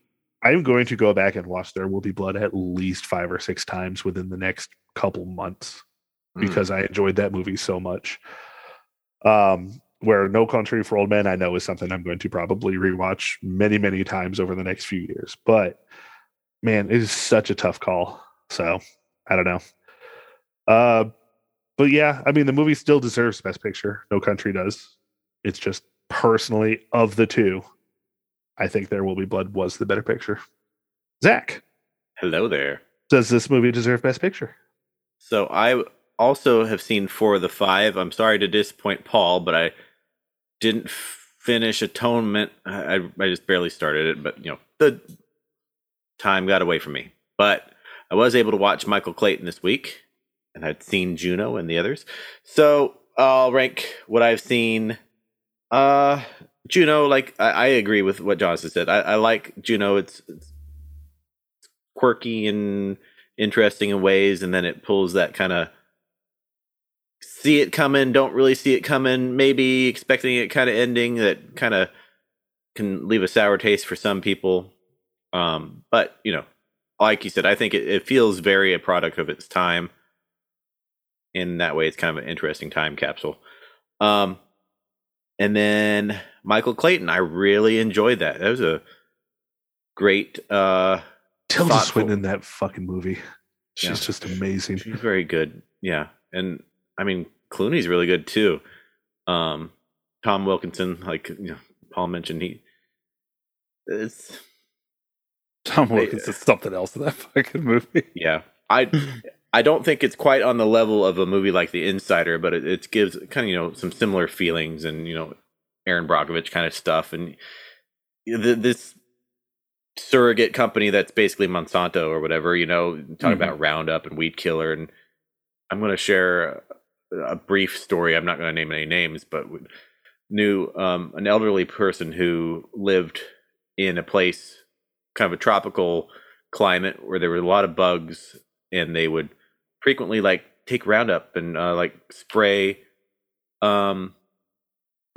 Speaker 3: I'm going to go back and watch There Will Be Blood at least five or six times within the next couple months
Speaker 2: Mm.
Speaker 3: because I enjoyed that movie so much. Um, where No Country for Old Men, I know is something I'm going to probably rewatch many, many times over the next few years. But man, it is such a tough call. So I don't know. Uh, but yeah, I mean, the movie still deserves Best Picture. No Country does. It's just personally of the two, I think There Will Be Blood was the better picture. Zach,
Speaker 2: Hello there.
Speaker 3: does this movie deserve Best Picture?
Speaker 2: So I also have seen four of the five. I'm sorry to disappoint Paul, but I didn't finish Atonement. I, I I just barely started it, but you know the time got away from me. But I was able to watch Michael Clayton this week, and I'd seen Juno and the others. So I'll rank what I've seen. Uh, Juno, like I, I agree with what Jonathan said. I, I like Juno. It's, it's quirky and interesting in ways, and then it pulls that kind of see it coming, don't really see it coming, maybe expecting it kind of ending that kind of can leave a sour taste for some people. Um, but you know, like you said, I think it, it feels very a product of its time. In that way, it's kind of an interesting time capsule. Um, and then Michael Clayton, I really enjoyed that. That was a great uh
Speaker 3: Tilda
Speaker 2: Thoughtful.
Speaker 3: Swinton in that fucking movie. She's
Speaker 2: Yeah.
Speaker 3: just amazing.
Speaker 2: She's very good. Yeah. And I mean Clooney's really good too. Um Tom Wilkinson, like you know, Paul mentioned, he it's
Speaker 1: Tom
Speaker 2: They-
Speaker 1: Wilkins something else in that fucking movie.
Speaker 2: yeah. I I don't think it's quite on the level of a movie like The Insider, but it, it gives kind of you know some similar feelings and you know Erin Brockovich kind of stuff and the, this surrogate company that's basically Monsanto or whatever. You know, talking
Speaker 1: Mhm.
Speaker 2: about Roundup and Weed Killer, and I'm going to share a, brief story. I'm not going to name any names, but knew um, an elderly person who lived in a place, kind of a tropical climate where there were a lot of bugs, and they would frequently like take Roundup and uh, like spray um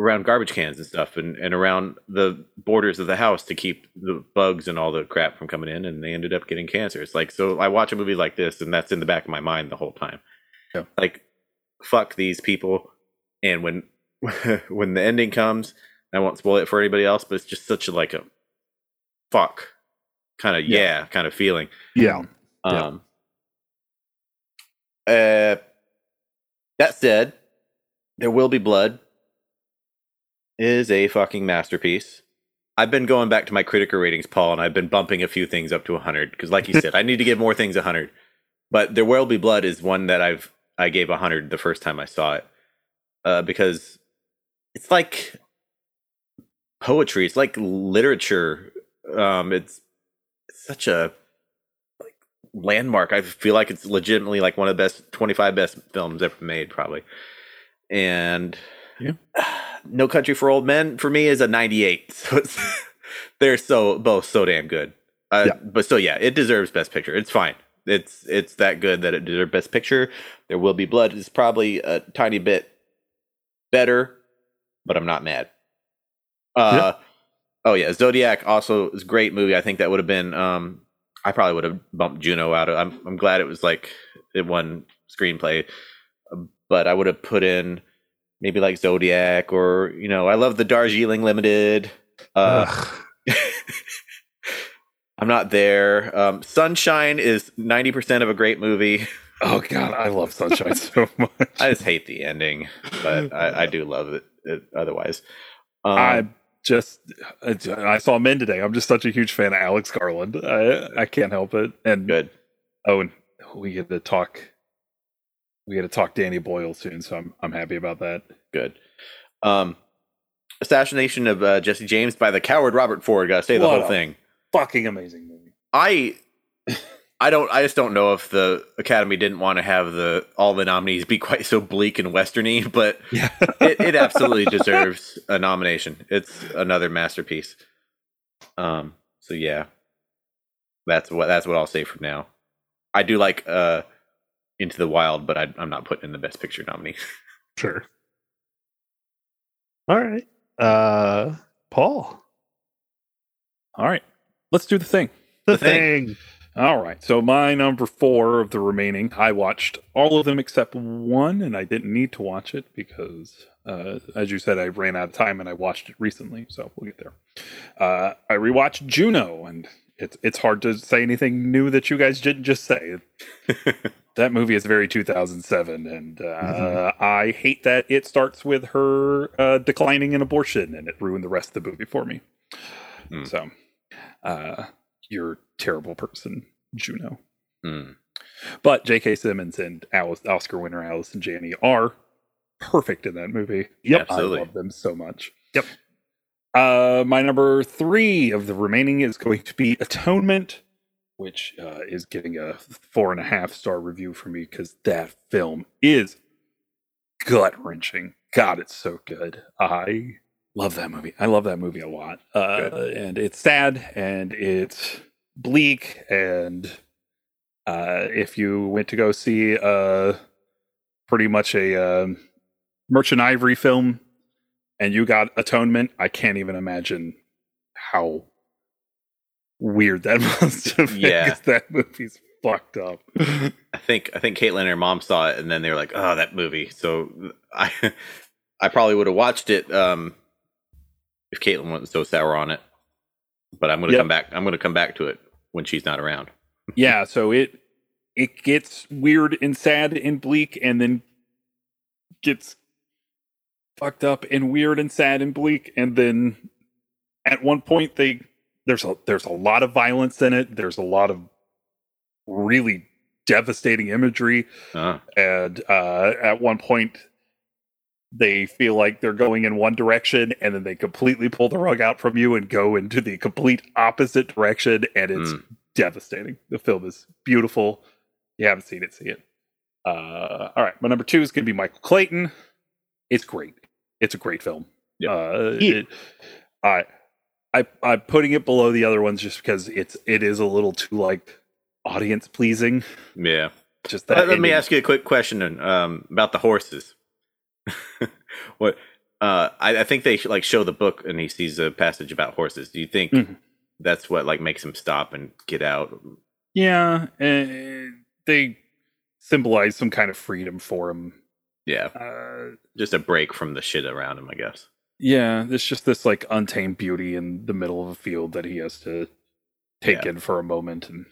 Speaker 2: around garbage cans and stuff and, and around the borders of the house to keep the bugs and all the crap from coming in and they ended up getting cancer. It's like so I watch a movie like this and that's in the back of my mind the whole time.
Speaker 1: Yeah.
Speaker 2: Like fuck these people and when when the ending comes, I won't spoil it for anybody else, but it's just such a like a fuck kind of
Speaker 1: Yeah.
Speaker 2: yeah, kind of feeling.
Speaker 3: Yeah. Yeah.
Speaker 2: Um, uh, that said, there will be blood. Is a fucking masterpiece. I've been going back to my critical ratings, Paul, and I've been bumping a few things up to 100 because, like you said, I need to give more things 100. But there will be blood is one that I've I gave 100 the first time I saw it uh, because it's like poetry. It's like literature. Um, it's such a like landmark. I feel like it's legitimately like one of the best 25 best films ever made, probably. And
Speaker 1: Yeah.
Speaker 2: No Country for Old Men for me is a 98. So it's they're so both so damn good. Uh,
Speaker 3: Yeah.
Speaker 2: But still, yeah, it deserves Best Picture. It's fine. It's it's that good that it deserves Best Picture. There will be blood. It's probably a tiny bit better, but I'm not mad. Uh, Oh yeah, Zodiac also is a great movie. I think that would have been. Um, I probably would have bumped Juno out of. I'm I'm glad it was like it won screenplay, but I would have put in maybe like Zodiac or you know I love the Darjeeling Limited. Uh,
Speaker 3: Ugh.
Speaker 2: I'm not there. Um, Sunshine is ninety percent of a great movie.
Speaker 1: Oh god, I love Sunshine so much.
Speaker 2: I just hate the ending, but I, I do love it, it otherwise. Um,
Speaker 1: I just I saw Men today. I'm just such a huge fan of Alex Garland. I I can't help it. And
Speaker 2: good.
Speaker 1: oh, and we get to talk. We get to talk Danny Boyle soon, so I'm I'm happy about that.
Speaker 2: good. Um, assassination of uh, Jesse James by the coward Robert Ford. Gotta say the whole thing.
Speaker 1: Fucking amazing movie.
Speaker 2: I, I don't. I just don't know if the Academy didn't want to have the all the nominees be quite so bleak and westerny, but
Speaker 1: Yeah,
Speaker 2: it, it absolutely deserves a nomination. It's another masterpiece. Um. So yeah, that's what that's what I'll say for now. I do like uh, Into the Wild, but I, I'm not putting in the Best Picture nominee.
Speaker 3: Sure. All right. Uh Paul.
Speaker 1: All right, let's do the thing.
Speaker 3: The,
Speaker 2: The Thing.
Speaker 3: thing.
Speaker 1: All right. So my number four of the remaining, I watched all of them except one, and I didn't need to watch it because, uh, as you said, I ran out of time and I watched it recently. So we'll get there. Uh, I rewatched Juno, and it's it's hard to say anything new that you guys didn't just say. that movie is very 2007, and uh,
Speaker 3: Mhm.
Speaker 1: I hate that it starts with her uh, declining an abortion, and it ruined the rest of the movie for me.
Speaker 2: Hmm.
Speaker 1: So, uh, you're a terrible person, Juno.
Speaker 2: Hmm.
Speaker 1: But J.K. Simmons and Alice, Oscar winner Allison Janney are perfect in that movie.
Speaker 3: Yep.
Speaker 2: Absolutely.
Speaker 1: I love them so much.
Speaker 3: Yep.
Speaker 1: Uh, my number three of the remaining is going to be Atonement, which uh, is getting a four and a half star review from me because that film is gut wrenching. God, it's so good. I love that movie. I love that movie a lot. Uh, and it's sad and it's bleak. And uh, if you went to go see uh, pretty much a um Merchant Ivory film and you got Atonement, I can't even imagine how weird that must have been.
Speaker 2: Yeah.
Speaker 1: that movie's fucked up.
Speaker 2: I think I think Caitlin and her mom saw it, and then they were like, "Oh, that movie." So I I probably would have watched it um, if Caitlin wasn't so sour on it. But I'm gonna
Speaker 1: Yep.
Speaker 2: come back. I'm gonna come back to it when she's not around.
Speaker 1: yeah, so it it gets weird and sad and bleak, and then gets fucked up and weird and sad and bleak, and then at one point they there's a there's a lot of violence in it. There's a lot of really devastating imagery,
Speaker 2: Uh,
Speaker 1: and uh, at one point they feel like they're going in one direction and then they completely pull the rug out from you and go into the complete opposite direction and it's
Speaker 2: Mm.
Speaker 1: devastating the film is beautiful you haven't seen it see it uh, all right my number two is going to be michael clayton it's great it's a great film
Speaker 2: Yep.
Speaker 1: uh,
Speaker 3: Yeah.
Speaker 1: it, i i i'm putting it below the other ones just because it's it is a little too like audience pleasing
Speaker 2: yeah.
Speaker 1: just that
Speaker 2: Let, let me ask you a quick question um, about the horses. what uh, I, I think they like show the book, and he sees a passage about horses. Do you think
Speaker 1: Mhm.
Speaker 2: that's what like makes him stop and get out?
Speaker 1: Yeah, uh, they symbolize some kind of freedom for him.
Speaker 2: Yeah,
Speaker 1: Uh,
Speaker 2: just a break from the shit around him, I guess.
Speaker 1: yeah, there's just this like untamed beauty in the middle of a field that he has to take
Speaker 2: Yeah.
Speaker 1: in for a moment, and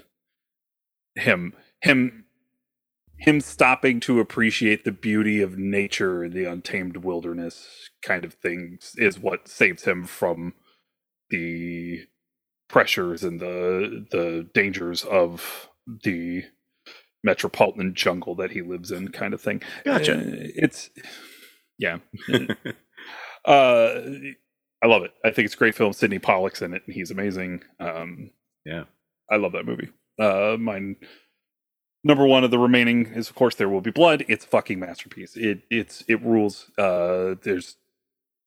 Speaker 1: him, him, him stopping to appreciate the beauty of nature, and the untamed wilderness kind of things, is what saves him from the pressures and the the dangers of the metropolitan jungle that he lives in kind of thing.
Speaker 2: Gotcha.
Speaker 1: Uh, it's yeah. Uh i love it. I think it's a great film. Sidney pollack's in it and he's amazing. Um
Speaker 2: Yeah.
Speaker 1: i love that movie. Uh mine number one of the remaining is of course there will be blood it's a fucking masterpiece it it's it rules uh there's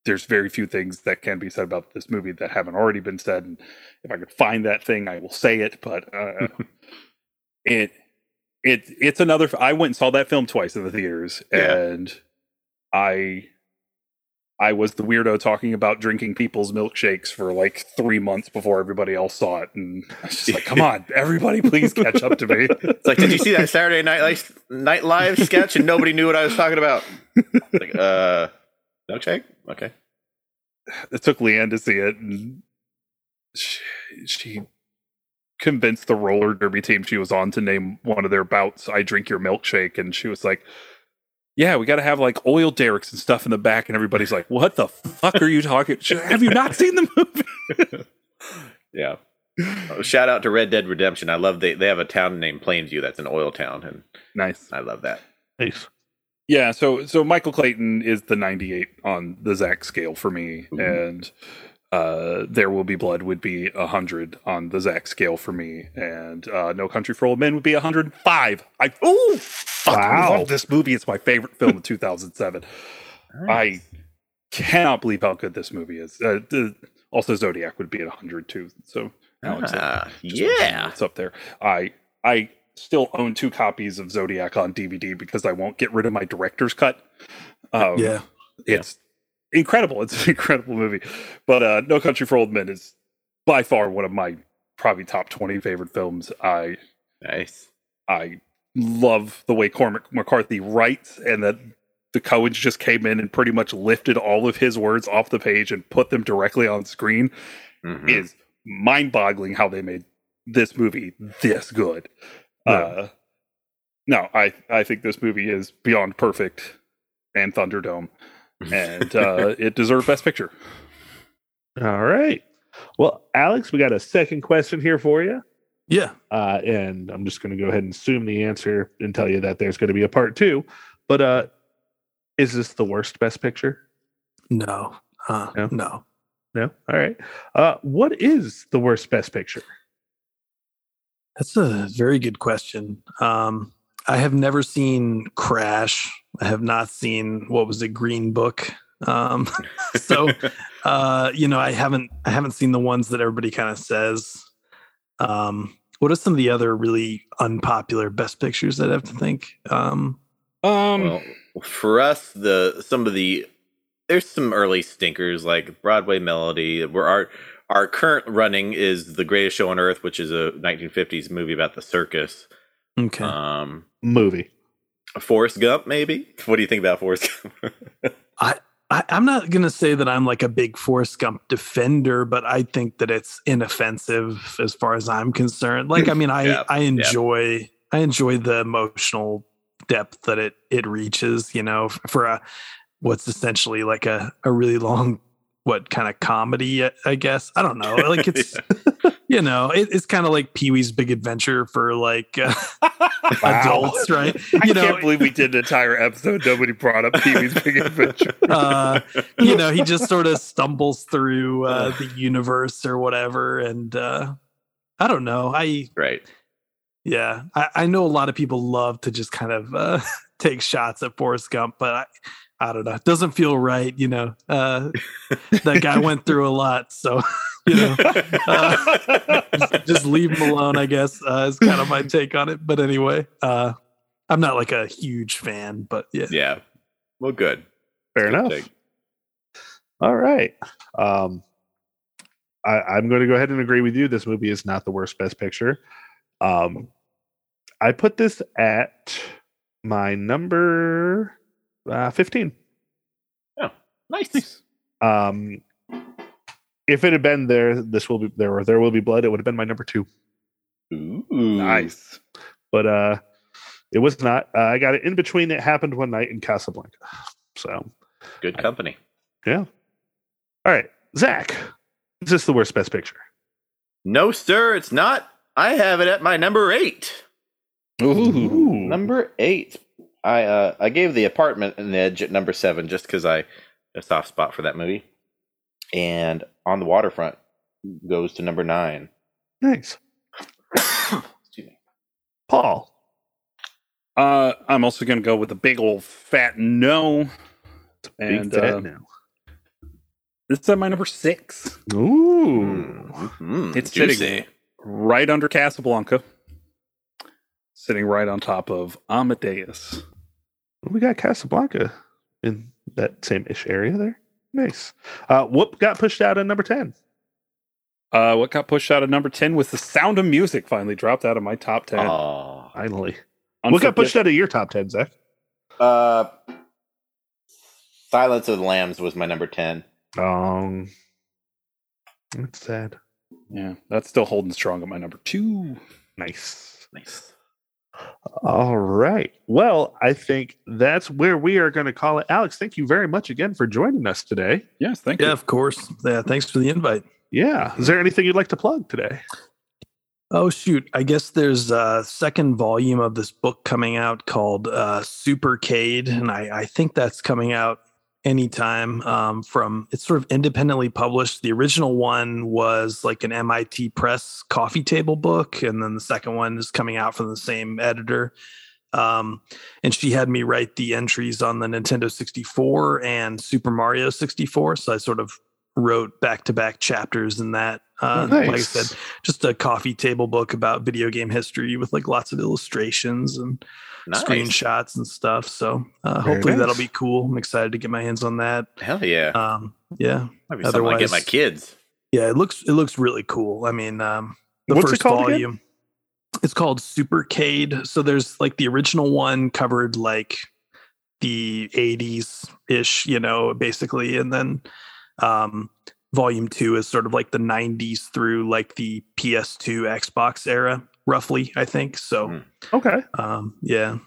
Speaker 1: there's very few things that can be said about this movie that haven't already been said and if i could find that thing i will say it but uh it it it's another i went and saw that film twice in the theaters
Speaker 2: Yeah.
Speaker 1: and i i was the weirdo talking about drinking people's milkshakes for like three months before everybody else saw it and i was just like come on everybody please catch up to me
Speaker 2: It's like, did you see that Saturday Night Live, Night Live sketch and nobody knew what I was talking about? Like, uh, milkshake? Okay.
Speaker 1: it took leanne to see it and she, she convinced the roller derby team she was on to name one of their bouts i drink your milkshake and she was like yeah we got to have like oil derricks and stuff in the back and everybody's like what the fuck are you talking have you not seen the movie
Speaker 2: Yeah. Oh, shout out to Red Dead Redemption. I love they they have a town named Plainview that's an oil town, and
Speaker 1: nice
Speaker 2: I love that.
Speaker 3: Nice.
Speaker 1: yeah so so michael clayton is the 98 on the zach scale for me
Speaker 2: Mhm.
Speaker 1: and uh there will be blood would be 100 on the zach scale for me and uh no country for old men would be 105 i oh fuck I
Speaker 3: Wow.
Speaker 1: love this movie it's my favorite film of 2007 i cannot believe how good this movie is uh, the, also zodiac would be at 100 too so Alex,
Speaker 2: Ah, yeah.
Speaker 1: it's up there. I I still own two copies of Zodiac on DVD because I won't get rid of my director's cut. Um,
Speaker 4: yeah.
Speaker 1: it's incredible. It's an incredible movie. But uh, No Country for Old Men is by far one of my probably top 20 favorite films. I
Speaker 2: Nice.
Speaker 1: I love the way Cormac McCarthy writes and that the Coens just came in and pretty much lifted all of his words off the page and put them directly on screen
Speaker 2: Mhm.
Speaker 1: is mind-boggling how they made this movie this good. Uh, no, I I think this movie is beyond perfect and Thunderdome, and uh, it deserved Best Picture.
Speaker 3: All right. Well, Alex, we got a second question here for you.
Speaker 4: Yeah.
Speaker 3: Uh, and I'm just going to go ahead and assume the answer and tell you that there's going to be a part two. But uh, is this the worst best picture?
Speaker 4: No. Uh,
Speaker 3: No?
Speaker 4: no.
Speaker 3: No. All right. Uh, what is the worst best picture?
Speaker 4: That's a very good question. Um, I have never seen Crash. I have not seen what was it, Green Book. Um, so uh, you know, I haven't I haven't seen the ones that everybody kind of says. Um, what are some of the other really unpopular best pictures that I have to think? Um,
Speaker 1: Um,
Speaker 2: well, for us, the some of the there's some early stinkers like Broadway Melody. Where our our current running is The Greatest Show on Earth, which is a 1950s movie about the circus.
Speaker 4: Okay.
Speaker 2: Um,
Speaker 3: Movie.
Speaker 2: Forrest Gump, maybe. What do you think about Forrest Gump?
Speaker 4: I, I'm not going to say that I'm like a big Forrest Gump defender, but I think that it's inoffensive as far as I'm concerned. Like, I mean, I,
Speaker 2: Yeah,
Speaker 4: I enjoy, I enjoy the emotional depth that it, it reaches, you know, for a, what's essentially like a, a really long, what kind of comedy, I- I guess. I don't know. Like it's, you know, it, it's kind of like Pee Wee's Big Adventure for like uh, adults, right?
Speaker 1: I
Speaker 4: You know,
Speaker 1: can't believe we did an entire episode. Nobody brought up Pee Wee's Big Adventure.
Speaker 4: uh, you know, he just sort of stumbles through uh, the universe or whatever. And uh, I don't know. I,
Speaker 2: right.
Speaker 4: yeah, I, I know a lot of people love to just kind of uh, take shots at Forrest Gump, but I, I don't know. It doesn't feel right. You know, uh, that guy went through a lot. So, you know, uh, just, just leave him alone, I guess, uh, is kind of my take on it. But anyway, uh, I'm not like a huge fan, but yeah.
Speaker 2: yeah. Well, good.
Speaker 3: Fair
Speaker 2: Good
Speaker 3: enough.
Speaker 2: take.
Speaker 3: All right. Um, I, I'm going to go ahead and agree with you. This movie is not the worst best picture. Um, I put this at my number uh, 15.
Speaker 2: Nice.
Speaker 3: Um, if it had been there, this will be there or there will be blood. It would have been my number two,
Speaker 2: Ooh.
Speaker 1: nice.
Speaker 3: but uh, it was not. Uh, I got it in between. It happened one night in Casablanca. So
Speaker 2: Good company.
Speaker 3: yeah. All right, Zach. Is this the worst best picture?
Speaker 2: No, sir, it's not. I have it at my number eight.
Speaker 1: Ooh.
Speaker 2: Number eight. I uh I gave the apartment an edge at number seven just because I a soft spot for that movie. And on the waterfront goes to number nine.
Speaker 3: Nice,
Speaker 2: Excuse me.
Speaker 3: Paul.
Speaker 1: Uh, I'm also going to go with a big old fat no.
Speaker 3: Big
Speaker 1: And
Speaker 3: fat
Speaker 1: uh,
Speaker 3: now.
Speaker 1: this is at my number six,
Speaker 3: Ooh.
Speaker 2: Mm,
Speaker 1: It's
Speaker 2: juicy.
Speaker 1: sitting- right under Casablanca, sitting right on top of Amadeus.
Speaker 3: We got Casablanca in that same ish area there. Nice. Uh, what got pushed out at number 10?
Speaker 1: Uh, what got pushed out of number 10 was The Sound of Music finally dropped out of my top 10.
Speaker 2: Aw.
Speaker 3: Finally. What got pushed out of your top 10, Zach?
Speaker 2: Uh, Silence of the Lambs was my number ten.
Speaker 3: Um, that's sad.
Speaker 1: Yeah, that's still holding strong at my number two.
Speaker 3: Nice.
Speaker 2: Nice.
Speaker 3: All right. Well, I think that's where we are going to call it. Alex, thank you very much again for joining us today.
Speaker 1: Yes, thank
Speaker 4: Yeah,
Speaker 1: you.
Speaker 4: of course. Yeah, thanks for the invite.
Speaker 3: Yeah. Is there anything you'd like to plug today?
Speaker 4: Oh shoot! I guess there's a second volume of this book coming out called uh, Supercade, and I, I think that's coming out anytime. Um, from it's sort of independently published. The original one was like an MIT Press coffee table book, and then the second one is coming out from the same editor. Um, and she had me write the entries on the Nintendo 64 and Super Mario 64, so I sort of wrote back to back chapters in that. Uh, Like I said, just a coffee table book about video game history with like lots of illustrations and
Speaker 2: Nice.
Speaker 4: screenshots and stuff. So uh, hopefully that'll be cool. I'm excited to get my hands on that.
Speaker 2: Hell yeah.
Speaker 4: Um, yeah,
Speaker 2: Might be something I get my kids.
Speaker 4: yeah, it looks it looks really cool. I mean, um, the
Speaker 3: What's it
Speaker 4: first
Speaker 3: again?
Speaker 4: volume. It's called Supercade. So there's like the original one covered like the 80s ish, you know, basically, and then um, volume two is sort of like the 90s through like the PS2, Xbox era, roughly. I think so.
Speaker 2: Hmm.
Speaker 3: Okay.
Speaker 4: Um, yeah,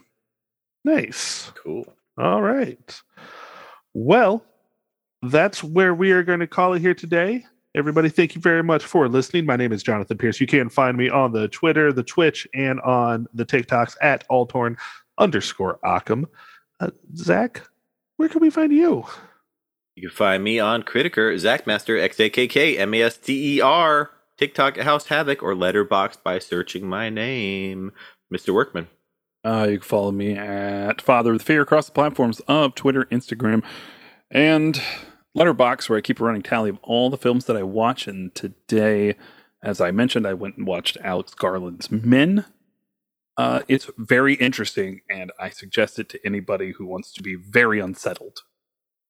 Speaker 3: Nice.
Speaker 2: Cool.
Speaker 3: All right. Well, that's where we are going to call it here today. Everybody, thank you very much for listening. My name is Jonathan Pierce. You can find me on the Twitter, the Twitch, and on the TikToks at Altorn underscore Occam. Uh, Zach, where can we find you?
Speaker 2: You can find me on Critiker, Zachmaster, X A K K M A S T E R, TikTok at House Havoc, or Letterboxd by searching my name, Mr. Workman.
Speaker 1: Uh, you can follow me at Father of the Fear across the platforms of Twitter, Instagram, and Letterboxd, where I keep a running tally of all the films that I watch. And today, as I mentioned, I went and watched Alex Garland's Men. Uh, it's very interesting, and I suggest it to anybody who wants to be very unsettled.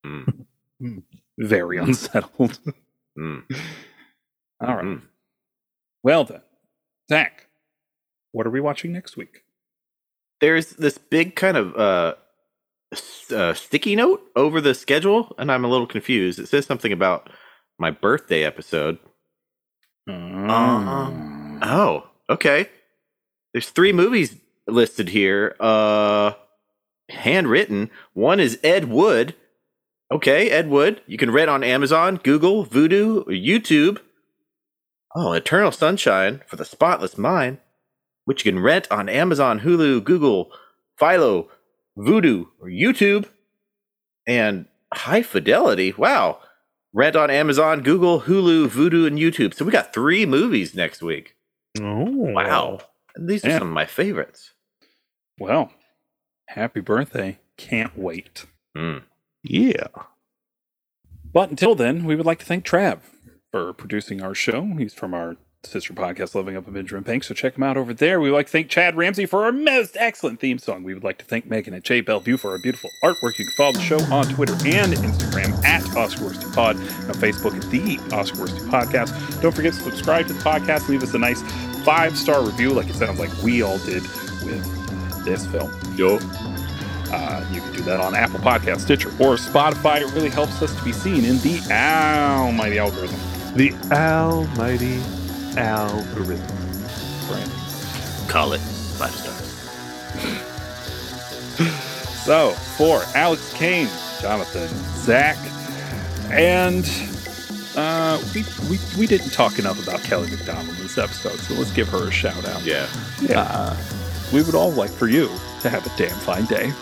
Speaker 2: Mm.
Speaker 1: Very unsettled.
Speaker 2: Mm.
Speaker 1: all right.
Speaker 2: Mm.
Speaker 1: Well then, Zach, what are we watching next week?
Speaker 2: There's this big kind of uh, uh, sticky note over the schedule, and I'm a little confused. It says something about my birthday episode.
Speaker 1: Um,
Speaker 2: Oh, okay. There's three movies listed here. Uh handwritten. One is Ed Wood. Okay, Ed Wood. You can rent on Amazon, Google, Vudu, YouTube. Oh, Eternal Sunshine for the Spotless Mind, which you can rent on Amazon, Hulu, Google, Philo, Vudu, or YouTube. And High Fidelity. Wow. Rent on Amazon, Google, Hulu, Vudu, and YouTube. So we got three movies next week.
Speaker 3: Oh,
Speaker 2: Wow. And these are
Speaker 1: Yeah.
Speaker 2: some of my favorites.
Speaker 1: Well, happy birthday. Can't wait.
Speaker 2: Mm.
Speaker 3: Yeah.
Speaker 1: But until then, we would like to thank Trav for producing our show. He's from our sister podcast, Living Up in Benjamin Bank. So check him out over there. We would like to thank Chad Ramsey for our most excellent theme song. We would like to thank Megan and Jay Bellevue for our beautiful artwork. You can follow the show on Twitter and Instagram at Oscar Worsty Pod and on Facebook at the Oscar Podcast. Don't forget to subscribe to the podcast. Leave us a nice five star review, like it sounds like we all did with this film.
Speaker 2: Yo.
Speaker 1: Uh, you can do that on Apple Podcast, Stitcher, or Spotify. It really helps us to be seen in the almighty algorithm.
Speaker 3: The almighty algorithm.
Speaker 1: Right.
Speaker 2: Call it five stars.
Speaker 1: So, for Alex Kane, Jonathan, Zach, and uh, we, we we didn't talk enough about Kelly Macdonald in this episode, so let's give her a shout out.
Speaker 2: Yeah.
Speaker 1: Uh, we would all like for you to have a damn fine day.